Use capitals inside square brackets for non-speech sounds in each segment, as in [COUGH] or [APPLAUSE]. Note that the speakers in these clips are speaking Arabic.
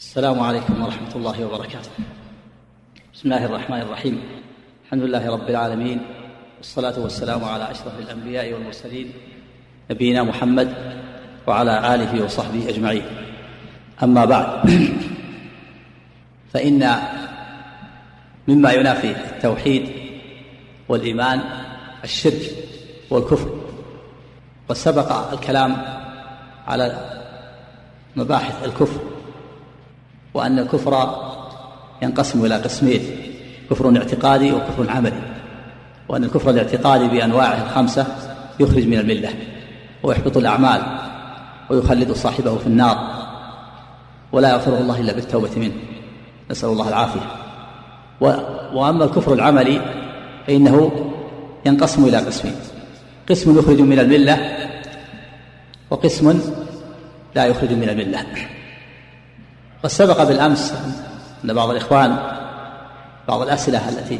السلام عليكم ورحمة الله وبركاته. بسم الله الرحمن الرحيم. الحمد لله رب العالمين والصلاة والسلام على أشرف الأنبياء والمرسلين نبينا محمد وعلى آله وصحبه أجمعين. أما بعد فإن مما ينافي التوحيد والإيمان الشرك والكفر. وسبق الكلام على مباحث الكفر وأن الكفر ينقسم إلى قسمين كفر اعتقادي وكفر عملي. وأن الكفر الاعتقادي بأنواعه الخمسة يخرج من الملة ويحبط الأعمال ويخلد صاحبه في النار ولا يغفره الله إلا بالتوبة منه. نسأل الله العافية. وأما الكفر العملي فإنه ينقسم إلى قسمين. قسم يخرج من الملة وقسم لا يخرج من الملة. قد سبق بالأمس ان بعض الإخوان بعض الأسئلة التي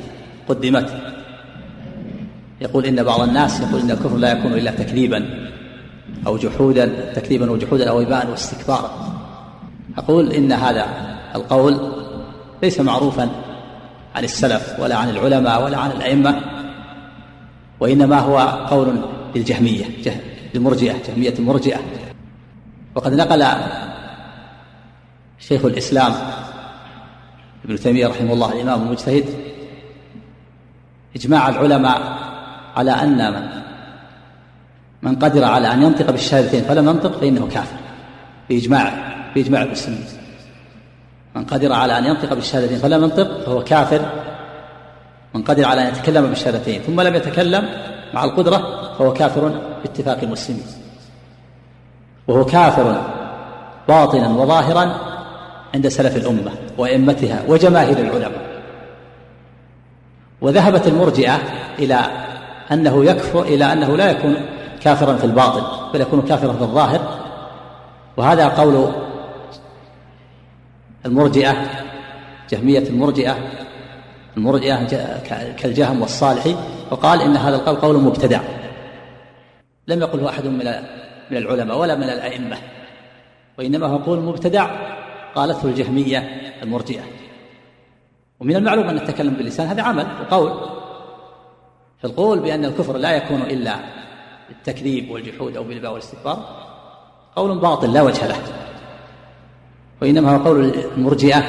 قدمت. يقول إن بعض الناس يقول إن الكفر لا يكون إلا تكذيبا أو جحودا تكذيبا وجحودا أو اباء واستكبارا. أقول إن هذا القول ليس معروفا عن السلف ولا عن العلماء ولا عن الأئمة وإنما هو قول للجهمية المرجئه جهمية المرجئة. وقد نقل شيخ الإسلام ابن تيمية رحمه الله الإمام المجتهد إجماع العلماء على أن من من قدر على أن ينطق بالشهادتين فلم ينطق فإنه كافر بإجماع بإجماع المسلمين. من قدر على أن ينطق بالشهادتين فلم ينطق فهو كافر. من قدر على أن يتكلم بالشهادتين ثم لم يتكلم مع القدرة فهو كافر باتفاق المسلمين. وهو كافر باطنا وظاهرا عند سلف الأمة وأئمتها وجماهير العلماء. وذهبت المرجئة إلى أنه يكفر إلى أنه لا يكون كافرا في الباطن بل يكون كافرا في الظاهر. وهذا قول المرجئة جهمية المرجئة المرجئة كالجهم والصالحي وقال إن هذا القول قول مبتدع. لم يقله أحد من من العلماء ولا من الأئمة وإنما هو قول مبتدع. قالته الجهمية المرجئة. ومن المعلوم أن التكلم باللسان هذا عمل وقول. فالقول بأن الكفر لا يكون إلا بالتكذيب والجحود أو بالباء والاستكبار قول باطل لا وجه له. وإنما هو قول المرجئة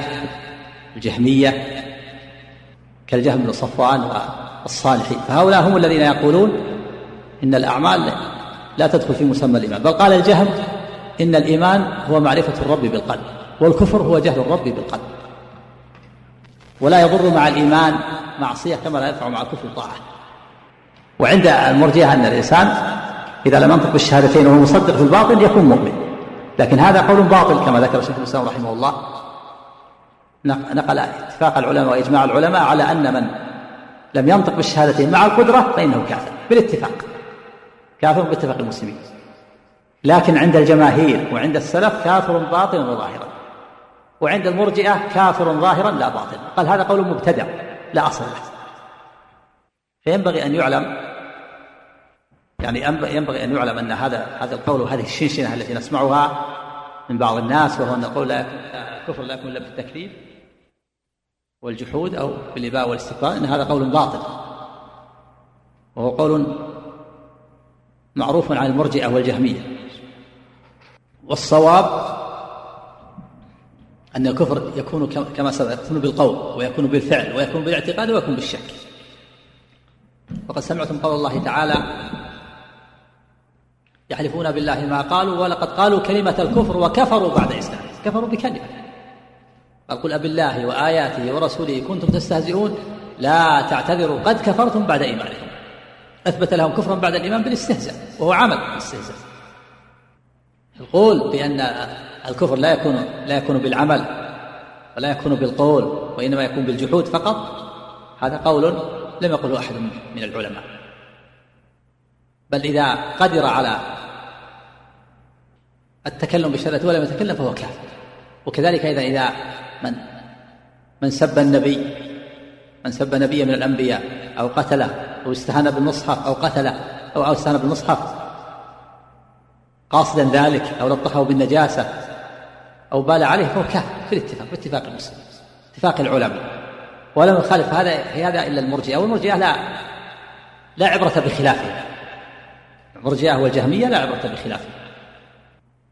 الجهمية كالجهم بن صفوان والصالحي فهؤلاء هم الذين يقولون إن الأعمال لا تدخل في مسمى الإيمان بل قال الجهم إن الإيمان هو معرفة الرب بالقلب. والكفر هو جهل الرب بالقلب. ولا يضر مع الإيمان معصية كما لا ينفع مع الكفر طاعة. وعند المرجئة أن الإنسان إذا لم ينطق بالشهادتين وهو مصدق في الباطل يكون مؤمن. لكن هذا قول باطل كما ذكر شيخ الإسلام رحمه الله. نقل اتفاق العلماء وإجماع العلماء على أن من لم ينطق بالشهادتين مع القدرة فإنه كافر. بالاتفاق. كافر باتفاق المسلمين. لكن عند الجماهير وعند السلف كافر باطن وظاهرا وعند المرجئة كافر ظاهرا لا باطن قال هذا قول مبتدع لا أصل له. فينبغي أن يعلم يعني ينبغي أن يعلم أن هذا هذا القول وهذه الشنشنة التي نسمعها من بعض الناس وهو أن القول لا كفر لا يكون إلا بالتكذيب والجحود أو بالإباء والاستكبار إن هذا قول باطل. وهو قول معروف عن المرجئة والجهمية. والصواب أن الكفر يكون كما سبق يكون بالقول ويكون بالفعل ويكون بالاعتقاد ويكون بالشك. وقد سمعتم قول الله تعالى يحلفون بالله ما قالوا ولقد قالوا كلمة الكفر وكفروا بعد إسلام كفروا بكلمة. قال قل أبالله وآياته ورسوله كنتم تستهزئون لا تعتذروا قد كفرتم بعد إيمانكم. أثبت لهم كفرا بعد الإيمان بالاستهزاء وهو عمل الاستهزاء القول بأن الكفر لا يكون لا يكون بالعمل ولا يكون بالقول وإنما يكون بالجحود فقط. هذا قول لم يقله أحد من العلماء. بل إذا قدر على التكلم بالشهادة ولم يتكلم فهو كافر. وكذلك إذا إذا من من سب النبي من سب نبيا من الأنبياء أو قتله أو استهان بالمصحف أو قتله أو أستهان بالمصحف قاصدا ذلك أو لطخه بالنجاسة أو بال عليه فهو كافر في الاتفاق باتفاق المسلمين اتفاق العلماء. ولم يخالف هذا في هذا إلا المرجئة والمرجئة لا لا عبرة بخلافه. المرجئة والجهمية لا عبرة بخلافه.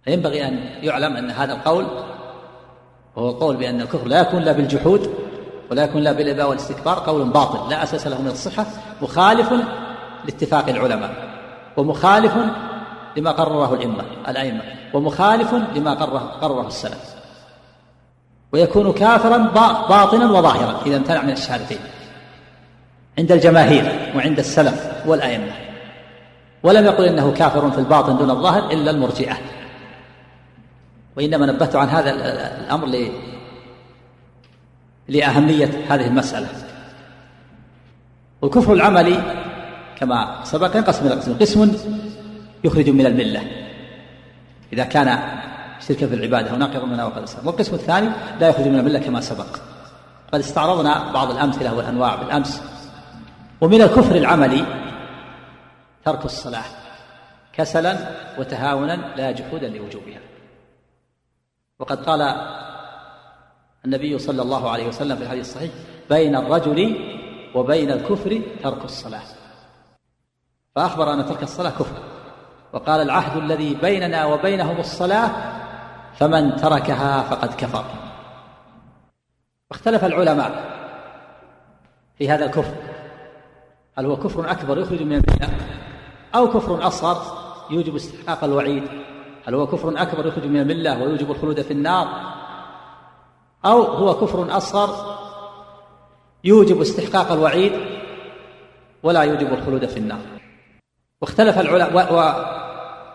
فينبغي أن يعلم أن هذا القول وهو القول بأن الكفر لا يكون لا بالجحود ولا يكون لا بالإباء والاستكبار قول باطل لا أساس له من الصحة مخالف لاتفاق العلماء ومخالف لما قرره الأئمة الأئمة. ومخالف لما قرره, قرره السلف. ويكون كافرا باطنا وظاهرا إذا امتنع من الشهادتين. عند الجماهير وعند السلف والأئمة. ولم يقل إنه كافر في الباطن دون الظاهر إلا المرجئة. وإنما نبهت عن هذا الأمر لأهمية هذه المسألة. والكفر العملي كما سبق ينقسم إلى قسم قسم يخرج من الملة. إذا كان شركا في العبادة وناقض من نواقض الإسلام. والقسم الثاني لا يخرج من الملة كما سبق. قد استعرضنا بعض الأمثلة والأنواع بالأمس. ومن الكفر العملي ترك الصلاة كسلا وتهاونا لا جحودا لوجوبها. وقد قال النبي صلى الله عليه وسلم في الحديث الصحيح بين الرجل وبين الكفر ترك الصلاة. فأخبر أن ترك الصلاة كفر. وقال العهد الذي بيننا وبينهم الصلاة فمن تركها فقد كفر. واختلف العلماء في هذا الكفر. هل هو كفر أكبر يخرج من الملة أو كفر أصغر يوجب استحقاق الوعيد؟ هل هو كفر أكبر يخرج من الملة ويوجب الخلود في النار؟ أو هو كفر أصغر يوجب استحقاق الوعيد ولا يوجب الخلود في النار؟ واختلف العلماء.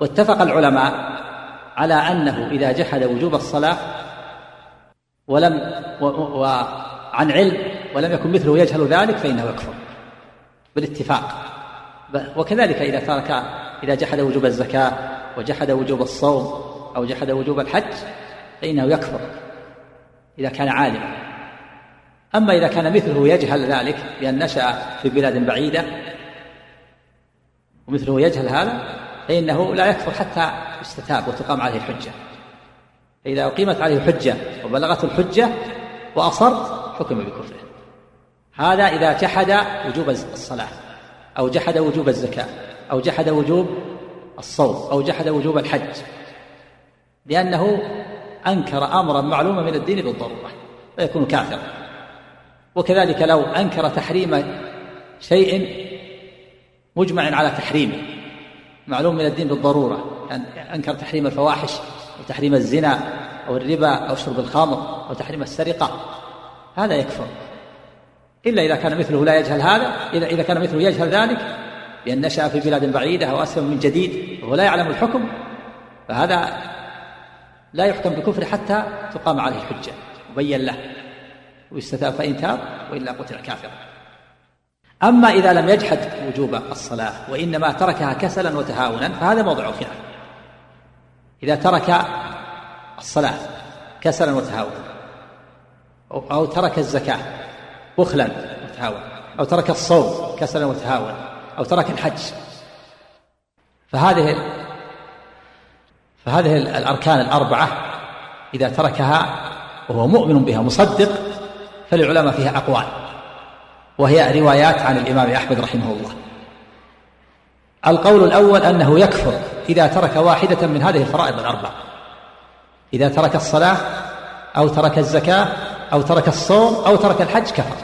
واتفق العلماء على أنه إذا جحد وجوب الصلاة ولم. وعن علم ولم يكن مثله يجهل ذلك فإنه يكفر بالاتفاق وكذلك إذا ترك إذا جحد وجوب الزكاة وجحد وجوب الصوم أو جحد وجوب الحج فإنه يكفر إذا كان عالما أما إذا كان مثله يجهل ذلك بأن نشأ في بلاد بعيدة ومثله يجهل هذا فإنه لا يكفر حتى يستتاب وتقام عليه الحجة. فإذا أقيمت عليه حجة وبلغته الحجة وأصر حكم بكفره. هذا إذا جحد وجوب الصلاة أو جحد وجوب الزكاة أو جحد وجوب الصوم أو جحد وجوب الحج. لأنه أنكر أمرا معلوما من الدين بالضرورة فيكون كافرا. وكذلك لو أنكر تحريم شيء مجمع على تحريمه معلوم من الدين بالضرورة يعني أنكر تحريم الفواحش أو تحريم الزنا أو الربا أو شرب الخمر أو تحريم السرقة. هذا يكفر. إلا إذا كان مثله لا يجهل هذا إذا إذا كان مثله يجهل ذلك بأن نشأ في بلاد بعيدة أو أسلم من جديد وهو لا يعلم الحكم فهذا لا يحكم بكفر حتى تقام عليه الحجة وبين له ويستتاب فإن تاب وإلا قتل كافرا. أما إذا لم يجحد وجوب الصلاة وإنما تركها كسلا وتهاونا فهذا موضع خلاف. إذا ترك الصلاة كسلا وتهاونا أو ترك الزكاة بخلا وتهاونا أو ترك الصوم كسلا وتهاونا أو ترك الحج فهذه فهذه الأركان الأربعة إذا تركها وهو مؤمن بها مصدق فللعلماء فيها أقوال. وهي روايات عن الإمام أحمد رحمه الله. القول الأول أنه يكفر إذا ترك واحدة من هذه الفرائض الأربع. إذا ترك الصلاة أو ترك الزكاة أو ترك الصوم أو ترك الحج كفر.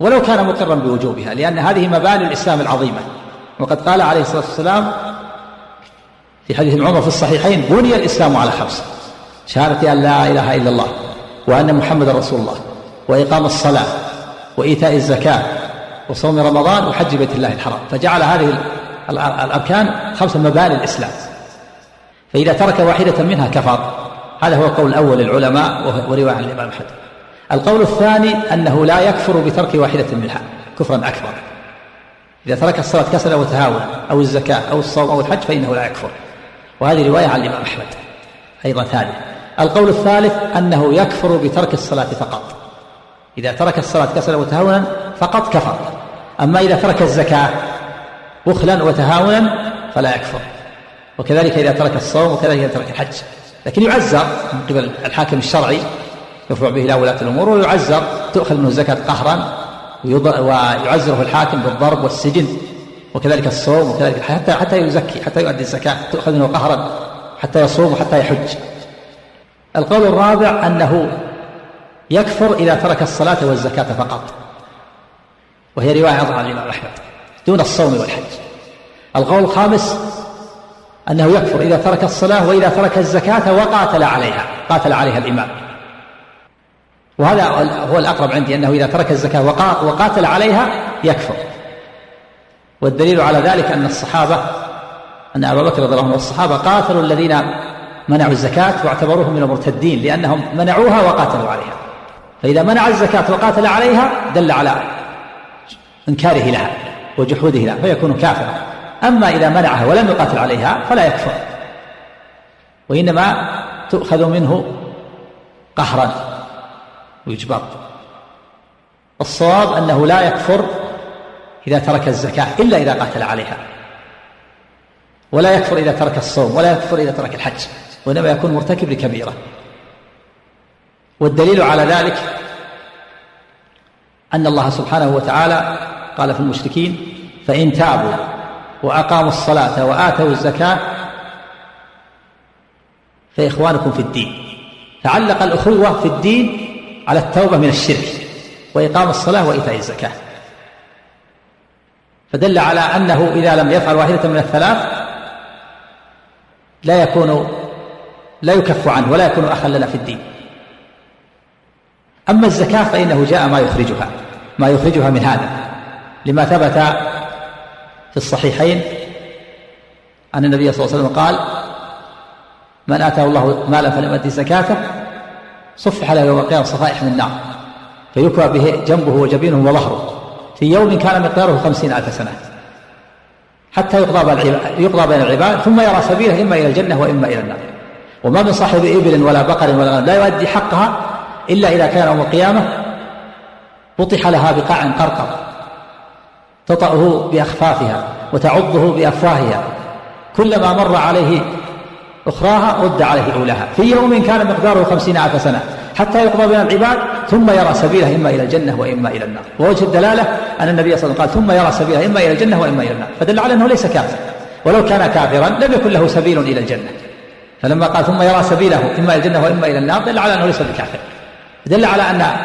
ولو كان مقرا بوجوبها لأن هذه مباني الإسلام العظيمة. وقد قال عليه الصلاة والسلام في حديث عمر في الصحيحين بني الإسلام على خمس شهادة أن لا إله إلا الله وأن محمد رسول الله وإقام الصلاة وإيتاء الزكاة وصوم رمضان وحج بيت الله الحرام. فجعل هذه الأركان خمس مباني الإسلام. فإذا ترك واحدة منها كفر. هذا هو القول الأول للعلماء ورواية عن الإمام أحمد. القول الثاني أنه لا يكفر بترك واحدة منها كفرا أكبر. إذا ترك الصلاة كسلا وتهاونا أو الزكاة أو الصوم أو الحج فإنه لا يكفر. وهذه رواية عن الإمام أحمد. أيضا ثانية. القول الثالث أنه يكفر بترك الصلاة فقط. إذا ترك الصلاة كسلا وتهاونا فقط كفر. أما إذا ترك الزكاة بخلا وتهاونا فلا يكفر. وكذلك إذا ترك الصوم وكذلك إذا ترك الحج. لكن يعزر من قبل الحاكم الشرعي يرفع به إلى ولاة الأمور ويعزر تؤخذ منه الزكاة قهرا ويعزره الحاكم بالضرب والسجن وكذلك الصوم وكذلك حتى حتى يزكي حتى يؤدي الزكاة تؤخذ منه قهرا حتى يصوم وحتى يحج. القول الرابع أنه يكفر إذا ترك الصلاة والزكاة فقط. وهي رواية عن الإمام أحمد دون الصوم والحج. القول الخامس أنه يكفر إذا ترك الصلاة وإذا ترك الزكاة وقاتل عليها. قاتل عليها الإمام. وهذا هو الأقرب عندي أنه إذا ترك الزكاة وقاتل عليها يكفر. والدليل على ذلك أن الصحابة أن أبا بكر رضي الله عنه والصحابة قاتلوا الذين منعوا الزكاة واعتبروهم من المرتدين لأنهم منعوها وقاتلوا عليها. فإذا منع الزكاة وقاتل عليها دل على إنكاره لها وجحوده لها فيكون كافرا. أما إذا منعها ولم يقاتل عليها فلا يكفر. وإنما تؤخذ منه قهرا ويجبر. الصواب أنه لا يكفر إذا ترك الزكاة إلا إذا قاتل عليها. ولا يكفر إذا ترك الصوم ولا يكفر إذا ترك الحج وإنما يكون مرتكب لكبيرة. والدليل على ذلك أن الله سبحانه وتعالى قال في المشركين فإن تابوا وأقاموا الصلاة وآتوا الزكاة فإخوانكم في الدين. تعلق الأخوة في الدين على التوبة من الشرك وإقام الصلاة وإيتاء الزكاة. فدل على أنه إذا لم يفعل واحدة من الثلاث لا يكون لا يكف عنه ولا يكون أخا لنا في الدين. أما الزكاة فإنه جاء ما يخرجها ما يخرجها من هذا. لما ثبت في الصحيحين أن النبي صلى الله عليه وسلم قال من آتاه الله مالا فلم يؤدي زكاته صفح له يوم القيامة صفائح من النار فيكوى به جنبه وجبينه وظهره. في يوم كان مقداره خمسين ألف سنة. حتى يقضى يقضى بين العباد ثم يرى سبيله إما إلى الجنة وإما إلى النار. وما من صاحب إبل ولا بقر ولا غنم لا يؤدي حقها إلا إذا كان يوم القيامة بطح لها بقاع قرقر تطأه بأخفافها وتعضه بأفواهها كلما مر عليه أخراها رد عليه أولاها في يوم كان مقداره خمسين ألف سنة حتى يقضى بين العباد ثم يرى سبيله إما إلى الجنة وإما إلى النار ووجه الدلالة أن النبي صلى الله عليه وسلم قال ثم يرى سبيله إما إلى الجنة وإما إلى النار فدل على أنه ليس كافر ولو كان كافرا لم يكن له سبيل إلى الجنة فلما قال ثم يرى سبيله إما إلى الجنة وإما إلى النار دل على أنه ليس بكافر دل على أن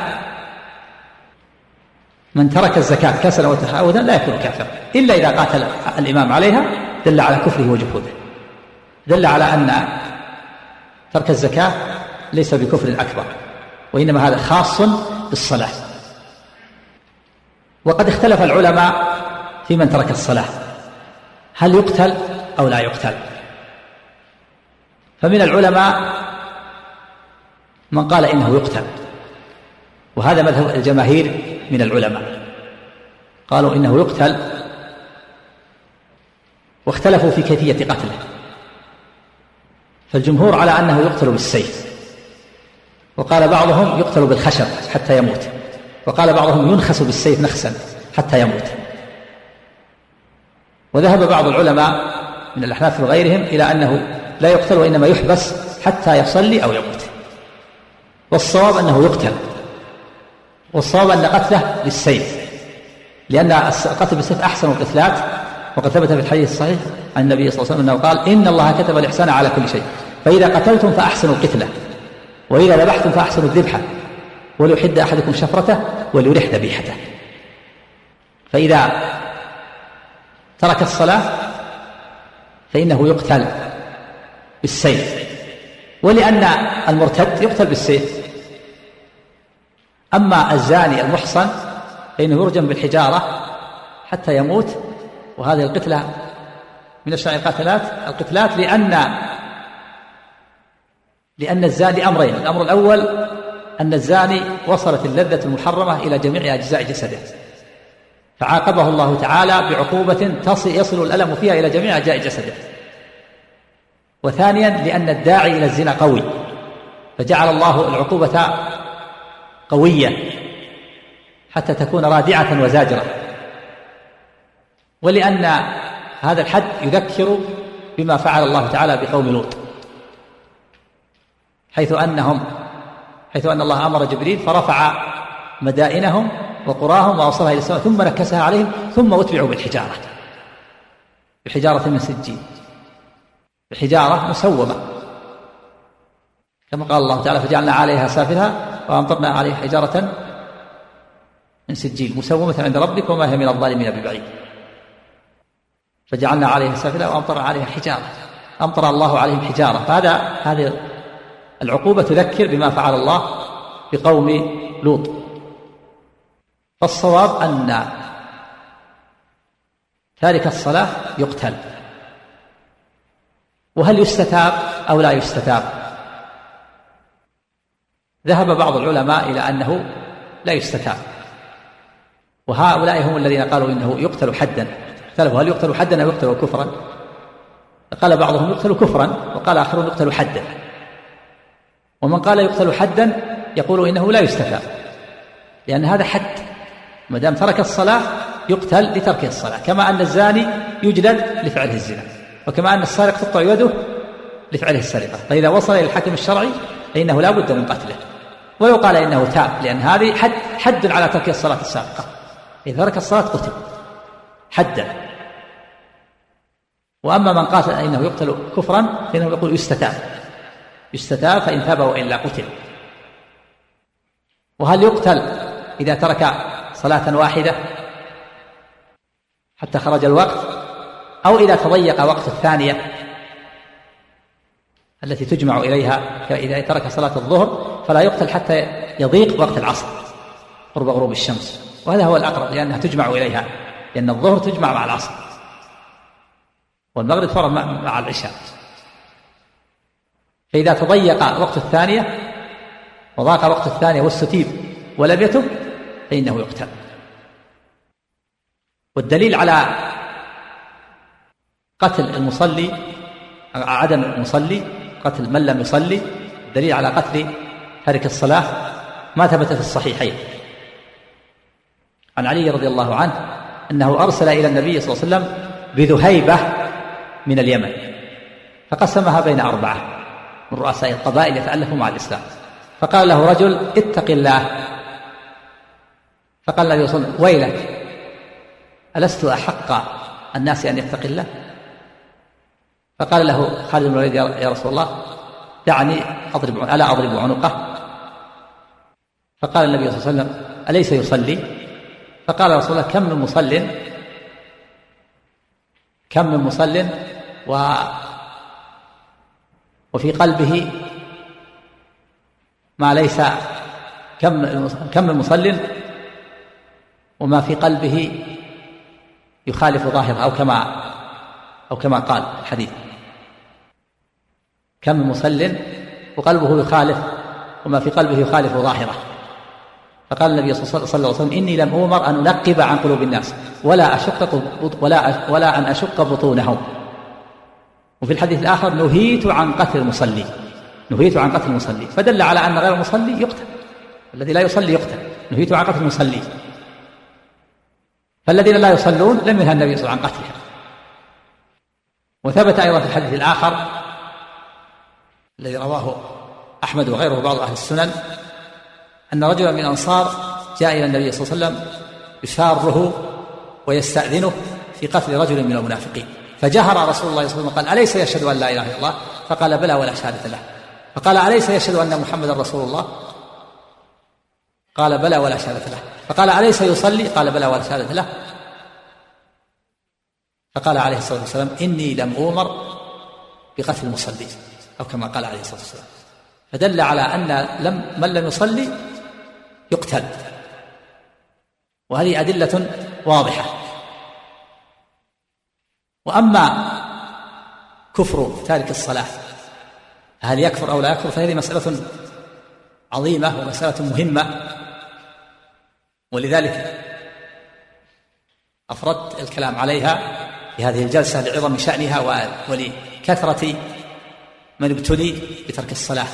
من ترك الزكاة كسلا وتعودا لا يكون كافرا. إلا إذا قاتل الإمام عليها دل على كفره وجحوده. دل على أن ترك الزكاة ليس بكفر أكبر وإنما هذا خاص بالصلاة. وقد اختلف العلماء في من ترك الصلاة هل يقتل أو لا يقتل. فمن العلماء من قال إنه يقتل. وهذا مذهب الجماهير من العلماء. قالوا إنه يقتل واختلفوا في كيفية قتله. فالجمهور على أنه يقتل بالسيف. وقال بعضهم يقتل بالخشب حتى يموت. وقال بعضهم ينخس بالسيف نخسا حتى يموت. وذهب بعض العلماء من الأحناف وغيرهم إلى أنه لا يقتل وإنما يحبس حتى يصلي أو يموت. والصواب أنه يقتل. والصواب أن قتله بالسيف لأن القتل بالسيف أحسن القتلات وقد ثبت في الحديث الصحيح عن النبي صلى الله عليه وسلم أنه قال إن الله كتب الإحسان على كل شيء. فإذا قتلتم فأحسنوا القتلة وإذا ذبحتم فأحسنوا الذبحة. وليحد أحدكم شفرته وليرح ذبيحته فإذا ترك الصلاة فإنه يقتل بالسيف. ولأن المرتد يقتل بالسيف. أما الزاني المحصن فإنه يرجم بالحجارة حتى يموت وهذه القتلة من أشياء القتلات القتلات لأن لأن الزاني أمرين الأمر الأول أن الزاني وصلت اللذة المحرمة إلى جميع أجزاء جسده فعاقبه الله تعالى بعقوبة تصل يصل الألم فيها إلى جميع أجزاء جسده. وثانيا لأن الداعي إلى الزنا قوي فجعل الله العقوبة قوية حتى تكون رادعة وزاجرة. ولأن هذا الحد يذكر بما فعل الله تعالى بقوم لوط حيث أنهم حيث أن الله أمر جبريل فرفع مدائنهم وقراهم وأوصلها إلى السماء ثم نكسها عليهم ثم أتبعوا بالحجارة. بحجارة من سجين بحجارة مسومة. كما قال الله تعالى فجعلنا عليها سافلها وأمطرنا عليها حجارة من سجيل. مسومة عند ربك وما هي من الظالمين ببعيد. فجعلنا عليها سافلها وأمطرنا عليها حجارة. أمطر الله عليهم حجارة. فهذا هذه العقوبة تذكر بما فعل الله بقوم لوط. فالصواب أن تارك الصلاة يقتل. وهل يستتاب أو لا يستتاب؟ ذهب بعض العلماء إلى أنه لا يستتاب. وهؤلاء هم الذين قالوا إنه يقتل حدا. اختلفوا هل يقتل حدا أو يقتل كفرا؟ قال بعضهم يقتل كفرا وقال آخرون يقتل حدا. ومن قال يقتل حدا يقول إنه لا يستتاب. لأن هذا حد. ما دام ترك الصلاة يقتل لترك الصلاة كما أن الزاني يجلد لفعله الزنا وكما أن السارق تقطع يده لفعله السرقة. فإذا وصل إلى الحاكم الشرعي فإنه لا بد من قتله. ولو قال إنه تاب لأن هذه حد حد على ترك الصلاة السابقة. إذا ترك الصلاة قتل. حدا وأما من قاتل إنه يقتل كفرا فإنه يقول يستتاب. يستتاب فإن تاب وإلا قتل. وهل يقتل إذا ترك صلاة واحدة حتى خرج الوقت؟ أو إذا تضيق وقت الثانية؟ التي تجمع إليها إذا ترك صلاة الظهر فلا يقتل حتى يضيق وقت العصر قرب غروب الشمس. وهذا هو الأقرب لأنها تجمع إليها لأن الظهر تجمع مع العصر. والمغرب فرض مع العشاء. فإذا تضيق وقت الثانية وضاق وقت الثانية واستتيب ولم يتب فإنه يقتل. والدليل على قتل المصلي عدم المصلي قتل من لم يصلي الدليل على قتل تارك الصلاة ما ثبت في الصحيحين. عن علي رضي الله عنه أنه أرسل إلى النبي صلى الله عليه وسلم بذهيبة من اليمن فقسمها بين أربعة من رؤساء القبائل يتألفوا مع الإسلام. فقال له رجل اتق الله. فقال النبي صلى الله عليه وسلم ويلك ألست أحق الناس أن يتقي الله؟ فقال له خالد بن الوليد يا رسول الله دعني أضرب ألا أضرب عنقه؟ فقال النبي صلى الله عليه وسلم أليس يصلي؟ فقال رسول الله كم من مصل كم من مصل و وفي قلبه ما ليس كم كم من مصل وما في قلبه يخالف ظاهره أو كما أو كما قال الحديث. كم مصل وقلبه يخالف وما في قلبه يخالف ظاهره. فقال النبي صلى الله عليه وسلم إني لم أؤمر أن أنقب عن قلوب الناس ولا أشق ولا ولا أن أشق بطونهم. وفي الحديث الآخر نهيت عن قتل المصلي نهيت عن قتل المصلي. فدل على أن غير المصلي يقتل الذي لا يصلي يقتل. نهيت عن قتل المصلي. فالذين لا يصلون لم ينهى النبي صلى الله عليه وسلم عن قتلهم. وثبت أيضا في الحديث الآخر الذي رواه أحمد وغيره بعض أهل السنن أن رجلا من الأنصار جاء إلى النبي صلى الله عليه وسلم يساره ويستأذنه في قتل رجل من المنافقين. فجهر رسول الله صلى الله عليه وسلم قال أليس يشهد أن لا إله إلا الله؟ فقال بلى ولا شهادة له. فقال أليس يشهد أن محمدا رسول الله؟ قال بلى ولا شهادة له. فقال أليس يصلي؟ قال بلى ولا شهادة له. فقال عليه الصلاة والسلام إني لم أؤمر بقتل المصلين. أو كما قال عليه الصلاة والسلام. فدل على أن لم من لم يصلي يقتل. وهذه أدلة واضحة. وأما كفر تارك الصلاة هل يكفر أو لا يكفر؟ فهذه مسألة عظيمة ومسألة مهمة. ولذلك أفردت الكلام عليها في هذه الجلسة لعظم شأنها ولكثرة من ابتلي بترك الصلاة.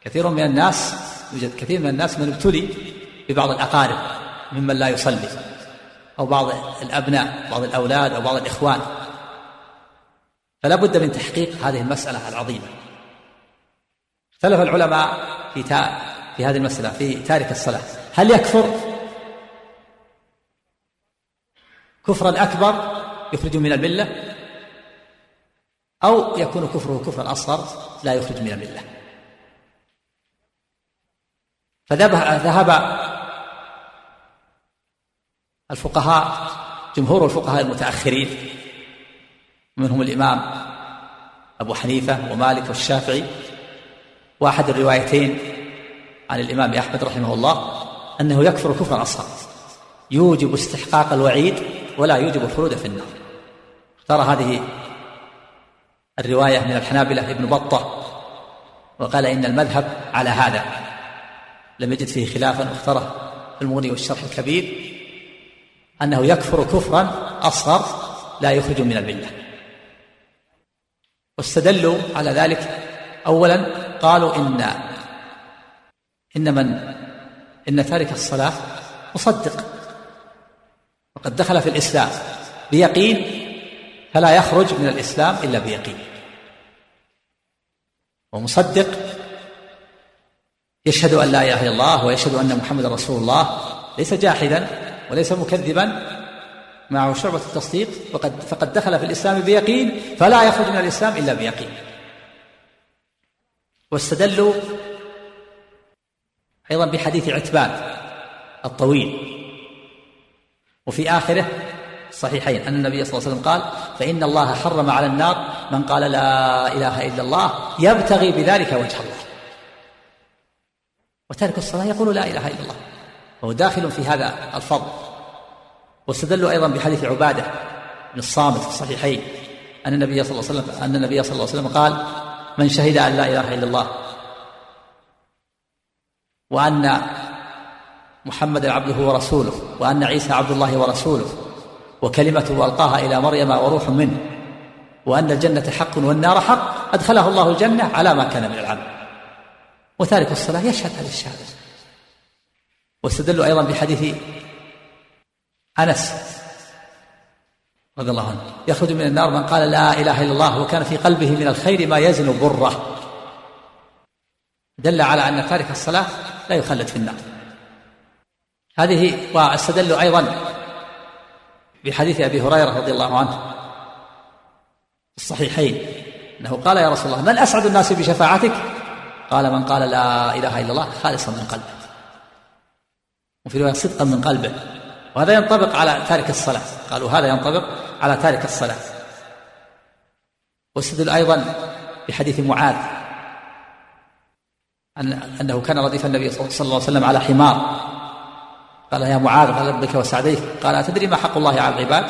كثير من الناس يوجد كثير من الناس من ابتلي ببعض الأقارب ممن لا يصلي أو بعض الأبناء بعض الأولاد أو بعض الإخوان. فلا بد من تحقيق هذه المسألة العظيمة. اختلف العلماء في في هذه المسألة في تارك الصلاة. هل يكفر؟ كفرا أكبر يخرج من الملة؟ أو يكون كفره كفرا أصغر لا يخرج من الملة فذهب الفقهاء جمهور الفقهاء المتأخرين منهم الإمام أبو حنيفة ومالك والشافعي وأحد الروايتين عن الإمام أحمد رحمه الله أنه يكفر كفرا أصغر يوجب استحقاق الوعيد ولا يوجب الخلود في النار. اختار هذه الرواية من الحنابلة ابن بطة وقال إن المذهب على هذا. لم يجد فيه خلافا واختاره في المغني والشرح الكبير أنه يكفر كفرا أصغر لا يخرج من الملة واستدلوا على ذلك أولا قالوا إن إن من إن تارك الصلاة مصدق وقد دخل في الإسلام بيقين فلا يخرج من الإسلام إلا بيقين. ومصدق يشهد أن لا إله إلا الله ويشهد أن محمد رسول الله ليس جاحدا وليس مكذبا معه شعبة التصديق وقد فقد دخل في الإسلام بيقين فلا يخرج من الإسلام إلا بيقين. واستدلوا أيضا بحديث عتبان الطويل. وفي آخره الصحيحين أن النبي صلى الله عليه وسلم قال فإن الله حرم على النار من قال لا إله إلا الله يبتغي بذلك وجه الله. وتارك الصلاة يقول لا إله إلا الله. وهو داخل في هذا الفضل. واستدلوا أيضا بحديث عبادة بن الصامت في الصحيحين. أن النبي صلى الله عليه وسلم أن النبي صلى الله عليه وسلم قال من شهد أن لا إله إلا الله وأن محمدا عبده ورسوله وأن عيسى عبد الله ورسوله وكلمته ألقاها إلى مريم وروح منه وأن الجنة حق والنار حق أدخله الله الجنة على ما كان من العمل. وتارك الصلاة يشهد هذه الشهادة. واستدلوا أيضا بحديث أنس رضي الله عنه يخرج من النار من قال لا إله إلا الله وكان في قلبه من الخير ما يزن بره. دل على أن تارك الصلاة لا يخلد في النار. هذه واستدلوا أيضا بحديث أبي هريرة رضي الله عنه الصحيحين أنه قال يا رسول الله من أسعد الناس بشفاعتك؟ قال من قال لا إله إلا الله خالصا من قلبه. وفي رواية صدقا من قلبه. وهذا ينطبق على تارك الصلاة. قالوا هذا ينطبق على تارك الصلاة. واستدل أيضا بحديث معاذ أن أنه كان رديف النبي صلى الله عليه وسلم على حمار. قال يا معاذ قال لبك وسعديك قال أتدري ما حق الله على العباد؟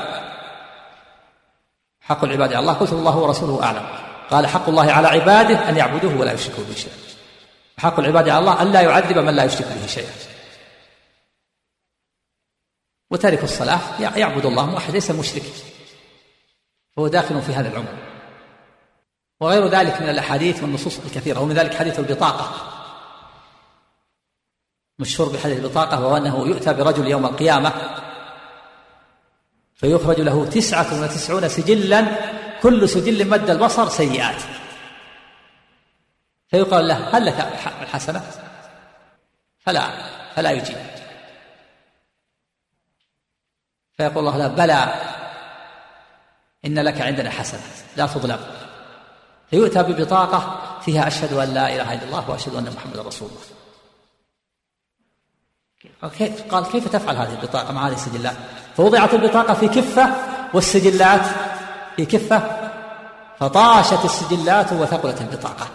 حق العباد على الله قلت الله ورسوله أعلم. قال حق الله على عباده أن يعبدوه ولا يشركوا به شيئا. حق العباد على الله أن لا يعذب من لا يشرك به شيئا. وتارك الصلاة يعبد الله واحد ليس مشرك. هو داخل في هذا العمر. وغير ذلك من الأحاديث والنصوص الكثيرة ومن ذلك حديث البطاقة. مشهور بحديث البطاقة وهو أنه يؤتى برجل يوم القيامة فيخرج له تسعة وتسعون سجلا كل سجل مد البصر سيئات. فيقال له هل لك الحسنة؟ فلا فلا يجيب. فيقول الله له بلى إن لك عندنا حسنة لا تظلم. فيؤتى ببطاقة فيها أشهد أن لا إله إلا الله وأشهد أن محمدا رسول الله. قال كيف تفعل هذه البطاقة؟ مع هذه السجلات فوضعت البطاقة في كفة والسجلات في كفة فطاشت السجلات وثقلت البطاقة.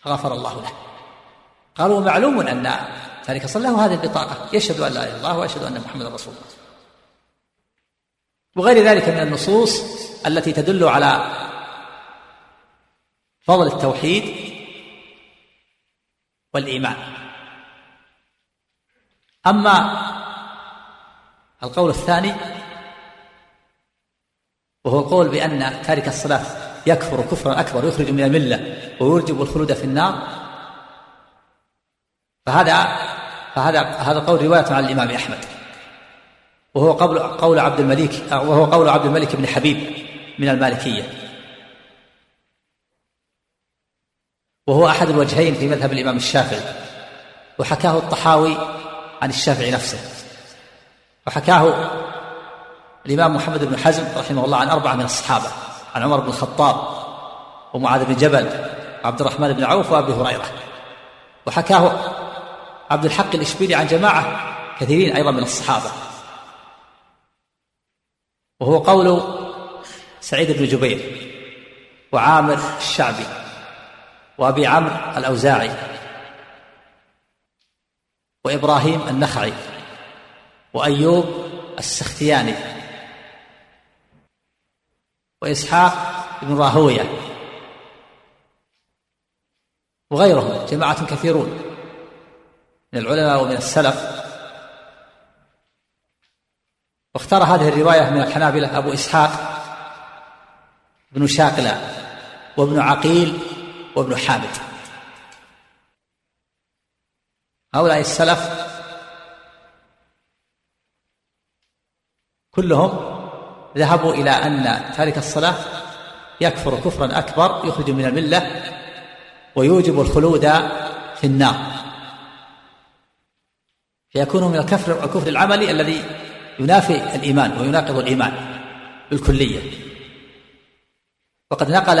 فغفر الله له. قالوا معلوم أن ذلك صلى له هذه البطاقة. يشهد أن لا إله إلا الله ويشهد أن محمدا رسول الله. وغير ذلك من النصوص التي تدل على فضل التوحيد والإيمان. أما القول الثاني وهو القول بأن تارك الصلاة يكفر كفرا أكبر يخرج من الملة ويوجب الخلود في النار. فهذا فهذا هذا قول رواية عن الإمام أحمد. وهو قول قول عبد الملك وهو قول عبد الملك بن حبيب من المالكية. وهو أحد الوجهين في مذهب الإمام الشافعي وحكاه الطحاوي عن الشافعي نفسه. وحكاه الإمام محمد بن حزم رحمه الله عن أربعة من الصحابة عن عمر بن الخطاب ومعاذ بن جبل وعبد الرحمن بن عوف وأبي هريرة. وحكاه عبد الحق الإشبيلي عن جماعة كثيرين أيضا من الصحابة. وهو قول سعيد بن جبير وعامر الشعبي وأبي عمرو الأوزاعي. وإبراهيم النخعي وأيوب السختياني وإسحاق بن راهوية وغيرهم جماعة كثيرون من العلماء ومن السلف. واختار هذه الرواية من الحنابلة أبو إسحاق بن شاقلة وابن عقيل وابن حامد. هؤلاء السلف كلهم ذهبوا إلى أن تارك الصلاة يكفر كفرا أكبر يخرج من الملة ويوجب الخلود في النار. فيكون من الكفر الكفر العملي الذي ينافي الإيمان ويناقض الإيمان بالكلية. وقد نقل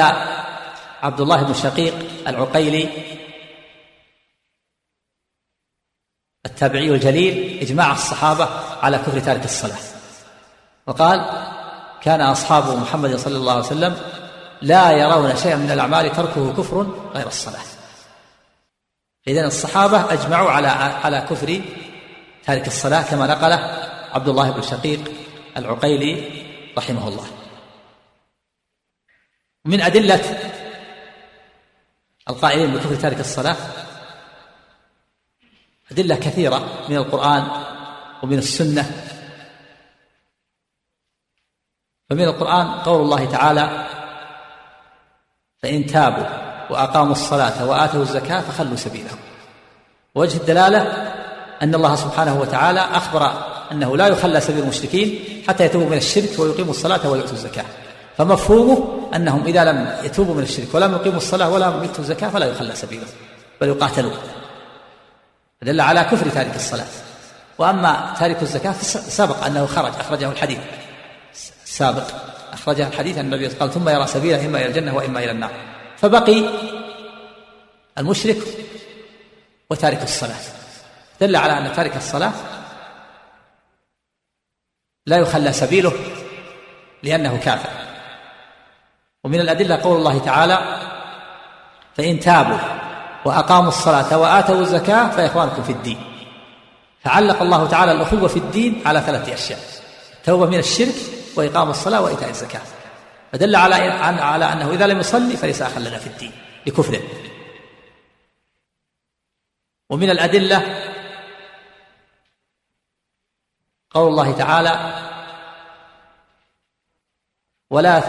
عبد الله بن شقيق العقيلي التابعي الجليل إجماع الصحابة على كفر تارك الصلاة. وقال كان أصحاب محمد صلى الله عليه وسلم لا يرون شيئا من الأعمال تركه كفر غير الصلاة. إذن الصحابة أجمعوا على على كفر تارك الصلاة كما نقله عبد الله بن شقيق العقيلي رحمه الله. من أدلة القائلين بكفر تارك الصلاة أدلة كثيرة من القرآن ومن السنة. فمن القرآن قول الله تعالى فإن تابوا وأقاموا الصلاة وآتوا الزكاة فخلوا سبيلهم. وجه الدلالة أن الله سبحانه وتعالى أخبر أنه لا يخلى سبيل المشركين حتى يتوبوا من الشرك ويقيموا الصلاة ويؤتوا الزكاة. فمفهومه أنهم إذا لم يتوبوا من الشرك ولم يقيموا الصلاة ولا يؤتوا الزكاة فلا يخلى سبيلهم بل يقاتلون. دل على كفر تارك الصلاة. وأما تارك الزكاة سبق أنه خرج أخرجه الحديث. السابق أخرجه الحديث أن النبي قال ثم يرى سبيله إما إلى الجنة وإما إلى النار. فبقي المشرك وتارك الصلاة. دل على أن تارك الصلاة لا يخلى سبيله لأنه كافر. ومن الأدلة قول الله تعالى فإن تابوا وأقاموا الصلاة وآتوا الزكاة فإخوانكم في الدين. فعلق الله تعالى الأخوة في الدين على ثلاثة أشياء توبة من الشرك وإقام الصلاة وإيتاء الزكاة. فدل على على أنه إذا لم يصلي فليس أخا لنا في الدين لكفره ومن الأدلة قول الله تعالى ولا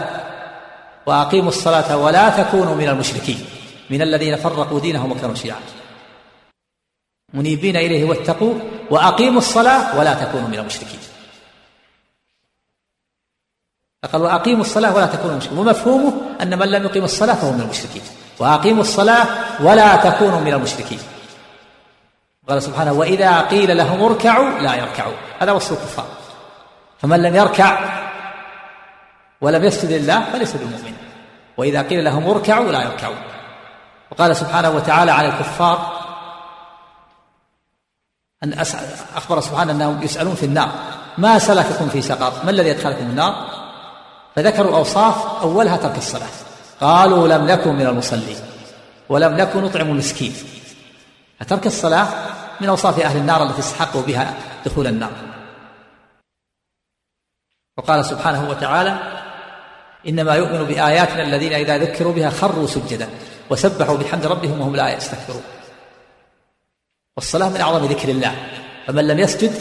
وأقيموا الصلاة ولا تكونوا من المشركين. من الذين فرقوا دينهم وكانوا شيعا منيبين إليه واتقوه وأقيموا الصلاة ولا تكونوا من المشركين. فقال وأقيموا الصلاة ولا تكونوا مشركين ومفهومه أن من لم يقيم الصلاة فهو من المشركين. وأقيموا الصلاة ولا تكونوا من المشركين. قال سبحانه وإذا قيل لهم اركعوا لا يركعوا. هذا وصف الكفار. فمن لم يركع ولم يسجد لله فليس بمؤمن وإذا قيل لهم اركعوا لا يركعون. وقال سبحانه وتعالى على الكفار أن أخبر سبحانه أنهم يسألون في النار ما سلككم في سقر؟ ما الذي أدخلكم النار؟ فذكروا أوصاف أولها ترك الصلاة قالوا لم نكن من المصلين ولم نكن نطعم المسكين. فترك الصلاة من أوصاف أهل النار التي استحقوا بها دخول النار. وقال سبحانه وتعالى إنما يؤمن بآياتنا الذين إذا ذكروا بها خروا سجدا. وسبحوا بحمد ربهم وهم لا يستكبرون. والصلاة من أعظم ذكر الله. فمن لم يسجد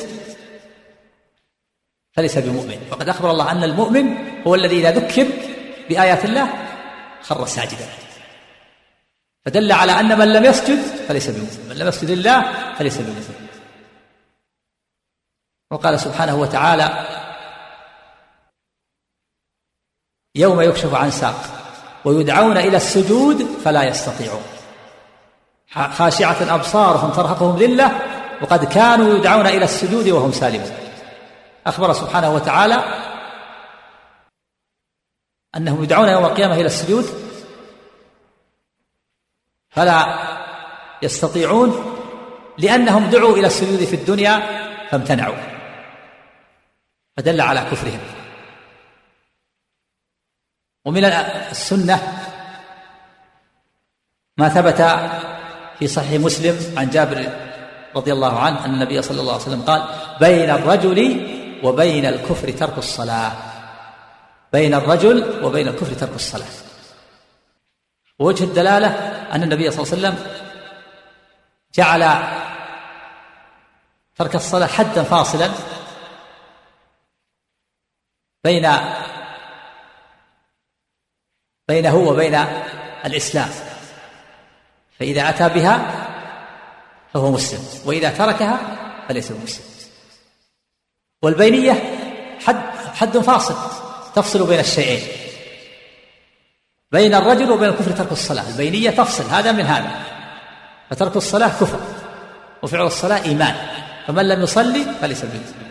فليس بمؤمن. وقد أخبر الله أن المؤمن هو الذي إذا ذكر بآيات الله خر ساجدا. فدل على أن من لم يسجد فليس بمؤمن. من لم يسجد الله فليس بمؤمن. وقال سبحانه وتعالى يوم يكشف عن ساق. ويدعون إلى السجود فلا يستطيعون. خاشعة أبصارهم ترهقهم ذلة وقد كانوا يدعون إلى السجود وهم سالمون. أخبر سبحانه وتعالى أنهم يدعون يوم القيامة إلى السجود فلا يستطيعون لأنهم دعوا إلى السجود في الدنيا فامتنعوا. فدل على كفرهم. ومن السنة ما ثبت في صحيح مسلم عن جابر رضي الله عنه أن النبي صلى الله عليه وسلم قال بين الرجل وبين الكفر ترك الصلاة. بين الرجل وبين الكفر ترك الصلاة. ووجه الدلالة أن النبي صلى الله عليه وسلم جعل ترك الصلاة حدا فاصلا بين بينه وبين الإسلام. فإذا أتى بها فهو مسلم وإذا تركها فليس بمسلم والبينية حد حد فاصل تفصل بين الشيئين. بين الرجل وبين الكفر ترك الصلاة. البينية تفصل هذا من هذا. فترك الصلاة كفر وفعل الصلاة إيمان. فمن لم يصلي فليس بمؤمن